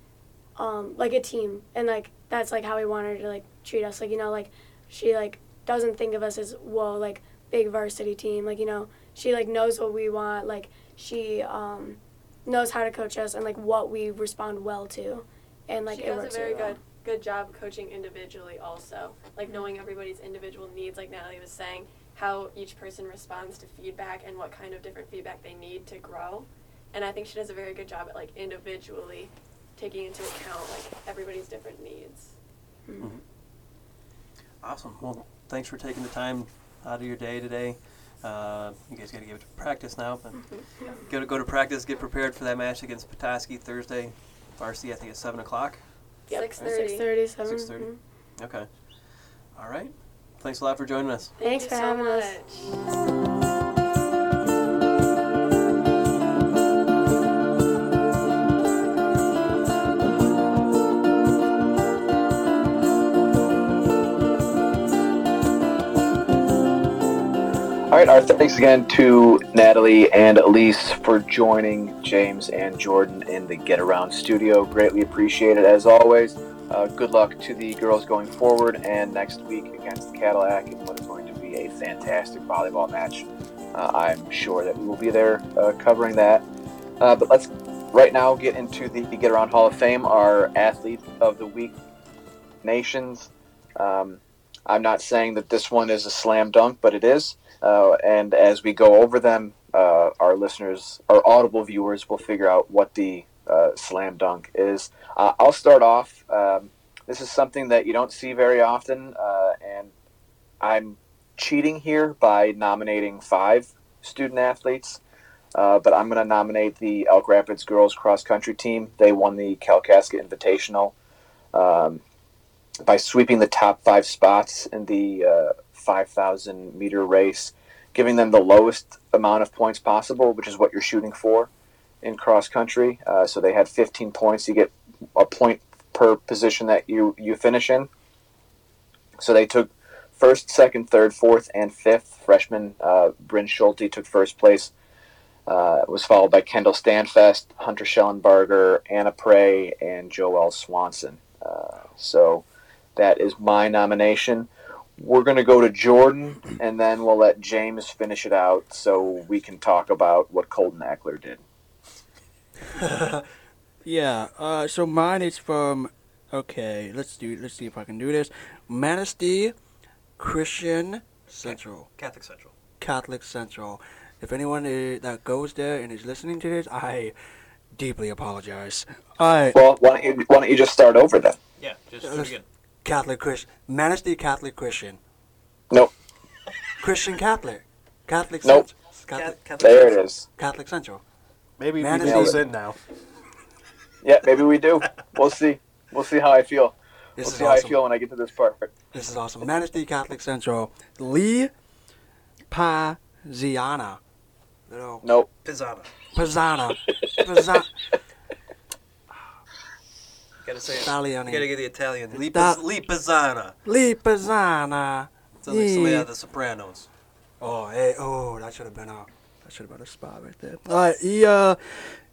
S4: um, like a team, and like that's like how we want her to like treat us, like you know, like she like doesn't think of us as whoa, like big varsity team. Like, you know, she like knows what we want. Like she um, knows how to coach us and like what we respond well to. And like
S5: she
S4: it
S5: does a
S4: works
S5: very
S4: really well.
S5: good good job coaching individually also like knowing everybody's individual needs like natalie was saying how each person responds to feedback and what kind of different feedback they need to grow and i think she does a very good job at like individually taking into account like everybody's different needs
S6: Awesome. Well, thanks for taking the time out of your day today. Uh, you guys got to get to practice now, but [laughs] go to go to practice. Get prepared for that match against Petoskey Thursday. Varsity, I think, at seven o'clock.
S4: Yep.
S5: 6:30.
S4: 6:30, 7.
S6: 6:30.
S4: Mhm.
S6: Okay. All right. Thanks a lot for joining us.
S4: Thanks
S5: Thank
S4: for
S5: so
S4: having us.
S5: much.
S1: All right, our thanks again to Natalie and Elyse for joining James and Jordan in the Get Around studio. Greatly appreciated as always. Uh, good luck to the girls going forward and next week against Cadillac in what is going to be a fantastic volleyball match. Uh, I'm sure that we will be there uh, covering that. Uh, but let's right now, get into the Get Around Hall of Fame, our Athlete of the Week nations. Um, I'm not saying that this one is a slam dunk, but it is. Uh, and as we go over them, uh, our listeners, our audible viewers, will figure out what the uh, slam dunk is. Uh, I'll start off. Um, this is something that you don't see very often, uh, and I'm cheating here by nominating five student athletes. Uh, but I'm going to nominate the Elk Rapids girls cross country team. They won the Kalkaska Invitational um, by sweeping the top five spots in the 5,000 meter race, giving them the lowest amount of points possible, which is what you're shooting for in cross country. Uh, so they had 15 points. You get a point per position that you, you finish in. So they took first, second, third, fourth, and fifth. Freshman uh, Bryn Schulte took first place. Uh, was followed by Kendall Stanfest, Hunter Schellenberger, Anna Prey, and Joel Swanson. Uh, so that is my nomination. We're going to go to Jordan, and then we'll let James finish it out so we can talk about what Colton Eckler did. [laughs]
S2: Yeah. Uh, so mine is from. Okay, let's do. Let's see if I can do this. Manistee Christian Central,
S3: Catholic Central.
S2: Catholic Central. If anyone i that goes there and is listening to this, I deeply apologize. I
S1: Well, why don't you, why don't you just start over then?
S3: Yeah, just do it again.
S2: Catholic Christian Manistee Catholic Christian
S1: Nope.
S2: Christian Catholic Catholic
S1: Nope.
S2: Cent- Catholic,
S3: Catholic
S1: There
S3: Central.
S1: it is.
S2: Catholic Central.
S6: Maybe
S2: Man,
S6: we
S2: it's
S6: can in now.
S1: Yeah, maybe we do. We'll see. We'll see how I feel.
S2: This
S1: we'll
S2: is
S1: see how I feel when I get to this part.
S2: This is awesome. Manistee Catholic Central. Lee Paziana. Little
S1: Nope.
S3: Pizzana.
S2: Pizzana. Pizzana.
S3: Gotta say it.
S2: Italian.
S3: Gotta get the Italian. Lee,
S2: Da-
S3: Pizz- Lee Pizzana.
S2: Lee Pizzana.
S3: Sounds like somebody out of The Sopranos.
S2: Oh, hey, oh, that should have been a, that should have been a spot right there. All right, he uh,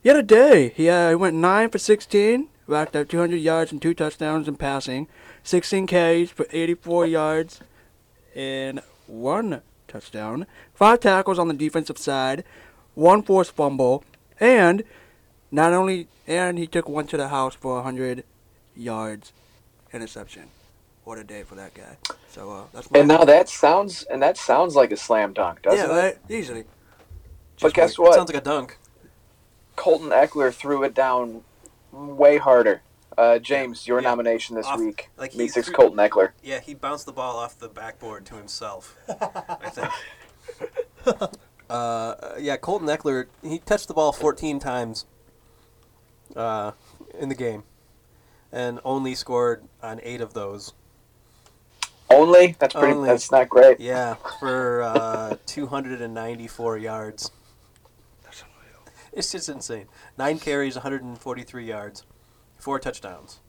S2: he had a day. He uh, he went nine for sixteen, racked up 200 yards and two touchdowns in passing, 16 carries for 84 yards, and one touchdown, five tackles on the defensive side, one forced fumble, and not only and he took one to the house for 100 yards, interception. What a day for that guy. So uh, that's my
S1: And now that sounds and that sounds like a slam dunk, doesn't
S2: yeah,
S1: it?
S2: right, easily.
S1: But guess
S6: It
S1: what?
S6: sounds like a dunk.
S1: Colton Eckler threw it down way harder. Uh, James, your
S3: Yeah.
S1: nomination this
S3: Off-
S1: week.
S3: like he threw-
S1: Colton Eckler.
S3: Yeah, he bounced the ball off the backboard to himself. I [laughs] think.
S6: Uh, yeah, Colton Eckler, he touched the ball 14 times uh, in the game and only scored on eight of those.
S1: Only? That's pretty
S6: Only.
S1: that's not great.
S6: Yeah, for uh, 294 yards. It's just insane. Nine carries, 143 yards, four touchdowns,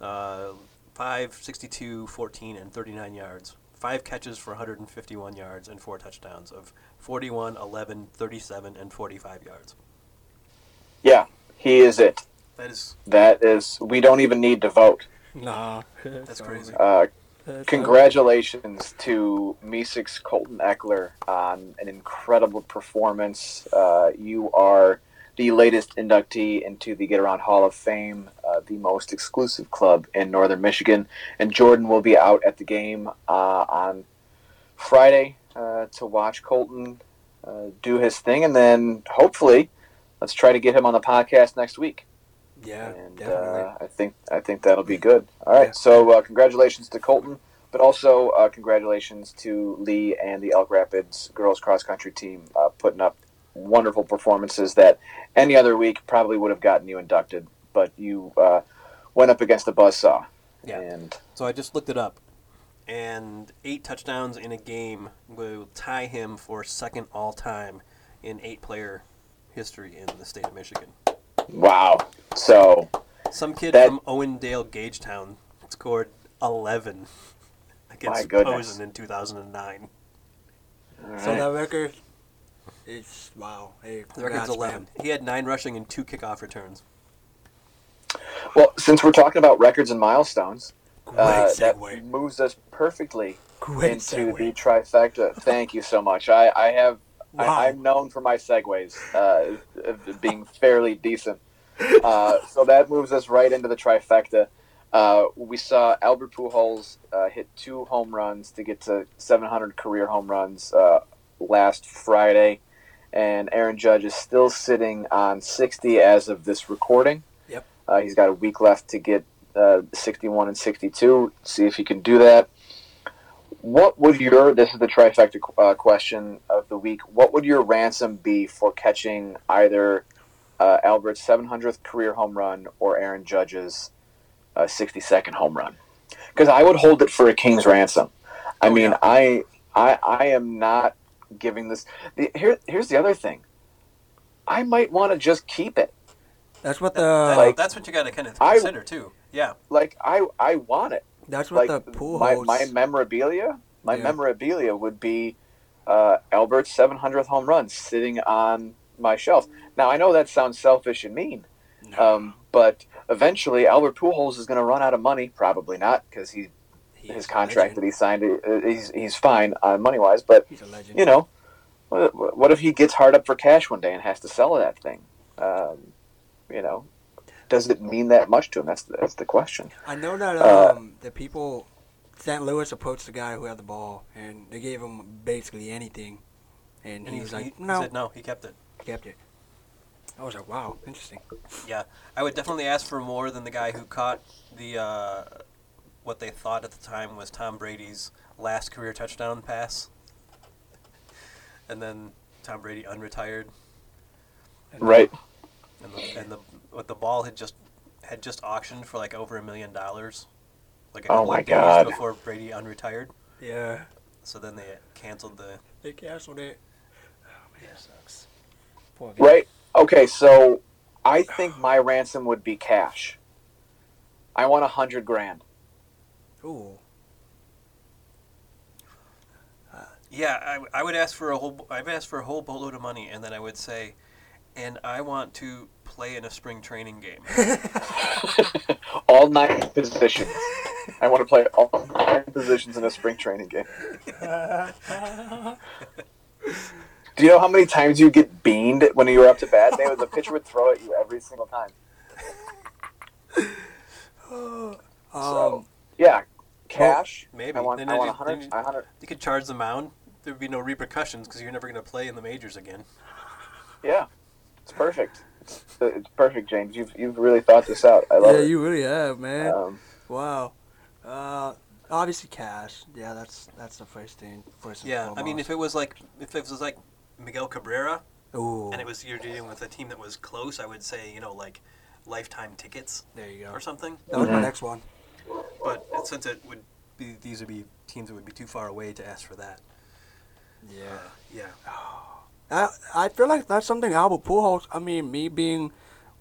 S6: uh, 5, 62, 14, and 39 yards. Five catches for 151 yards and four touchdowns of 41, 11, 37, and 45 yards.
S1: Yeah, he is it.
S3: That is
S1: That is we don't even need to vote.
S2: Nah. [laughs]
S3: That's crazy.
S1: Uh,
S2: That's
S1: congratulations to Mesick Colton Eckler on an incredible performance. Uh, you are the latest inductee into the Get Around Hall of Fame, uh, the most exclusive club in Northern Michigan. And Jordan will be out at the game uh, on Friday uh, to watch Colton uh, do his thing. And then hopefully, let's try to get him on the podcast next week
S2: Yeah,
S1: and
S2: definitely.
S1: uh, I think I think that'll be good. All right, so uh, congratulations to Colton, but also uh, congratulations to Lee and the Elk Rapids girls cross country team uh, putting up wonderful performances that any other week probably would have gotten you inducted, but you uh, went up against the buzzsaw.
S6: Yeah.
S1: And
S6: So I just looked it up, and eight touchdowns in a game will tie him for second all time in eight player history in the state of Michigan.
S1: wow, so
S6: Some kid
S1: That-
S6: from Owendale Gagetown scored 11 [laughs] against Posen in 2009.
S1: all
S2: So that record is wow. Hey,
S6: The record's
S2: congrats,
S6: 11.
S2: man.
S6: He had nine rushing and two kickoff returns.
S1: well, since we're talking about records and milestones,
S2: Great
S1: uh, that
S2: segue.
S1: moves us perfectly
S2: Great
S1: into the trifecta. Thank you so much. I, I have
S2: Wow.
S1: I, I'm known for my segues uh, being fairly decent. Uh, so that moves us right into the trifecta. Uh, we saw Albert Pujols uh, hit two home runs to get to 700 career home runs uh, last Friday, and Aaron Judge is still sitting on 60 as of this recording.
S2: Yep.
S1: Uh, he's got a week left to get uh, 61 and 62. See if he can do that. What would your this is the trifecta uh, question of the week? What would your ransom be for catching either uh, Albert's 700th career home run or Aaron Judge's uh, 62nd home run? Because I would hold it for a king's ransom. I
S3: Oh,
S1: mean,
S3: yeah.
S1: I I I am not giving this. The, here here's the other thing. I might want to just keep it.
S2: That's what the
S3: that-
S1: like-
S3: that's what you got to kind of
S1: I-
S3: consider too. Yeah,
S1: Like I I want it.
S2: That's what
S1: like
S2: the pool
S1: my, my memorabilia my
S2: Yeah.
S1: memorabilia would be uh, Albert's 700th home run sitting on my shelf. Now I know that sounds selfish and mean,
S2: No,
S1: um, but eventually Albert Pujols is going to run out of money. Probably not because he
S2: he's
S1: his contract that he signed uh, he's he's fine uh, money wise. But
S2: He's a legend.
S1: you know, what, what if he gets hard up for cash one day and has to sell that thing? Um, you know, does it mean that much to him? That's the, that's the question.
S2: I know that
S1: Uh,
S2: um, the people, St. Louis approached the guy who had the ball, and they gave him basically anything, and,
S3: and
S2: he was like,
S3: he
S2: "No,"
S3: said no. He kept it.
S2: kept it. I was like, "Wow, interesting."
S3: Yeah, I would definitely ask for more than the guy who caught the uh, what they thought at the time was Tom Brady's last career touchdown pass, and then Tom Brady unretired,
S1: Right.
S3: And the, and the what the ball had just had just auctioned for like over a million dollars, like a
S1: Oh my
S3: of days
S1: God.
S3: before Brady unretired.
S2: Yeah,
S3: So then they canceled the.
S2: they canceled it. Oh man, that sucks. Poor guy.
S1: Right. Okay. So I think [sighs] my ransom would be cash. I want a hundred grand.
S2: Ooh, uh,
S3: Yeah, I, I would ask for a whole. I would ask for a whole boatload of money, and then I would say, and I want to play in a spring training game. [laughs]
S1: all nine positions. I want to play all nine positions in a spring training game. [laughs] Do you know how many times you get beaned when you were up to bat? They, the pitcher would throw at you every single time.
S2: um,
S1: So, yeah, cash.
S3: Maybe.
S1: I want.
S3: Then
S1: I want hundred.
S3: then-
S1: hundred.
S3: You could charge the mound. There would be no repercussions because you're never going to play in the majors again.
S1: Yeah, it's perfect. It's, it's perfect, James. You've you've really thought this out. I love
S2: yeah,
S1: it.
S2: you really have, man.
S1: Um,
S2: wow. Uh, obviously cash. Yeah, that's that's the first thing. First and
S3: Yeah, I mean, if it was like if it was like Miguel Cabrera
S2: Ooh,
S3: and it was you're dealing with a team that was close, I would say you know like lifetime tickets
S2: there you go.
S3: or something.
S2: That was my
S1: Mhm.
S2: next one.
S3: But since it would be these would be teams that would be too far away to ask for that.
S2: Yeah.
S3: Yeah.
S2: I I feel like that's something Albert Pujols. I mean, me being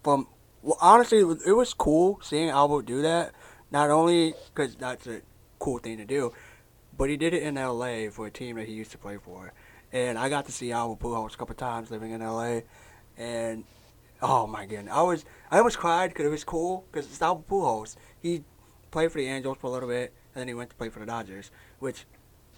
S2: from well, honestly, it was, it was cool seeing Albert do that. Not only because that's a cool thing to do, but he did it in L.A. for a team that he used to play for, and I got to see Albert Pujols a couple times living in L.A. And oh my goodness, I was I almost cried because it was cool because it's Albert Pujols. He played for the Angels for a little bit, and then he went to play for the Dodgers, which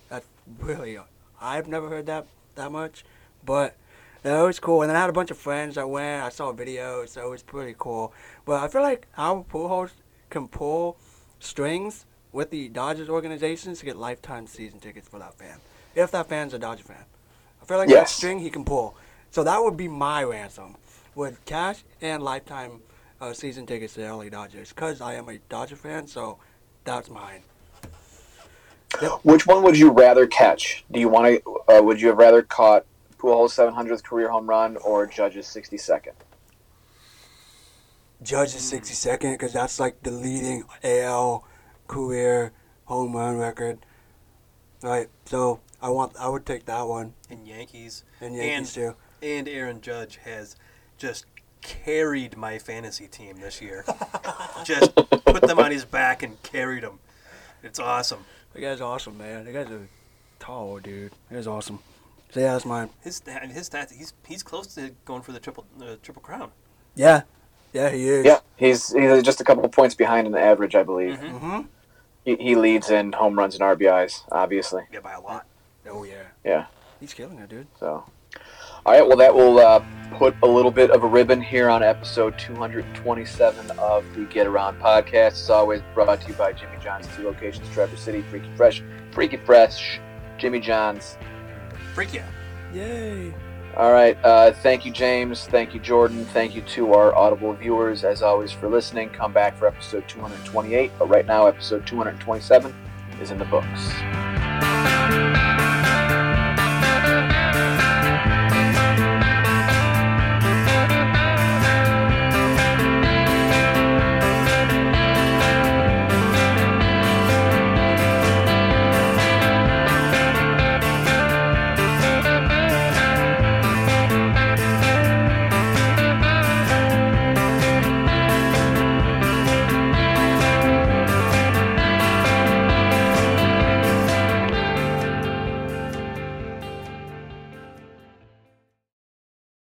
S2: that's really I've never heard that that much. But that was cool. And then I had a bunch of friends that went. I saw videos, so it was pretty cool. But I feel like Albert Pujols can pull strings with the Dodgers organizations to get lifetime season tickets for that fan. If that fan's a Dodger fan. I feel like that string he can pull. So that would be my ransom. With cash and lifetime uh, season tickets to the LA Dodgers. Because I am a Dodger fan, so that's mine.
S1: Which one would you rather catch? Do you want to? Uh, would you have rather caught Pujols' 700th career home run or Judge's 62nd?
S2: Judge's hmm. 62nd because that's like the leading AL career home run record. Right. So I want I would take that one
S3: And Yankees
S2: and Yankees too.
S3: and Aaron Judge has just carried my fantasy team this year. [laughs] just put them on his back and carried them. It's awesome.
S2: The guy's awesome, man. The guy's a tall dude. The guy's awesome. So yeah, that's mine.
S3: His sta- his stats he's he's close to going for the triple uh, triple crown.
S2: Yeah. Yeah, he is.
S1: Yeah, he's he's just a couple points behind in the average, I believe.
S3: Mhm.
S2: Mm-hmm.
S1: He, he leads in home runs and RBIs, obviously.
S3: Yeah, by a lot.
S2: Oh yeah.
S1: Yeah.
S2: He's killing it, dude.
S1: So, All right, well, that will uh, put a little bit of a ribbon here on episode 227 of the Get Around podcast. As always, brought to you by Jimmy John's two locations, Traverse City, Freaky Fresh, Freaky Fresh, Jimmy John's.
S3: Freak yeah.
S2: Yay!
S1: All right, uh, thank you, James. Thank you, Jordan. Thank you to our Audible viewers, as always, for listening. Come back for episode 228, but right now, episode 227 is in the books.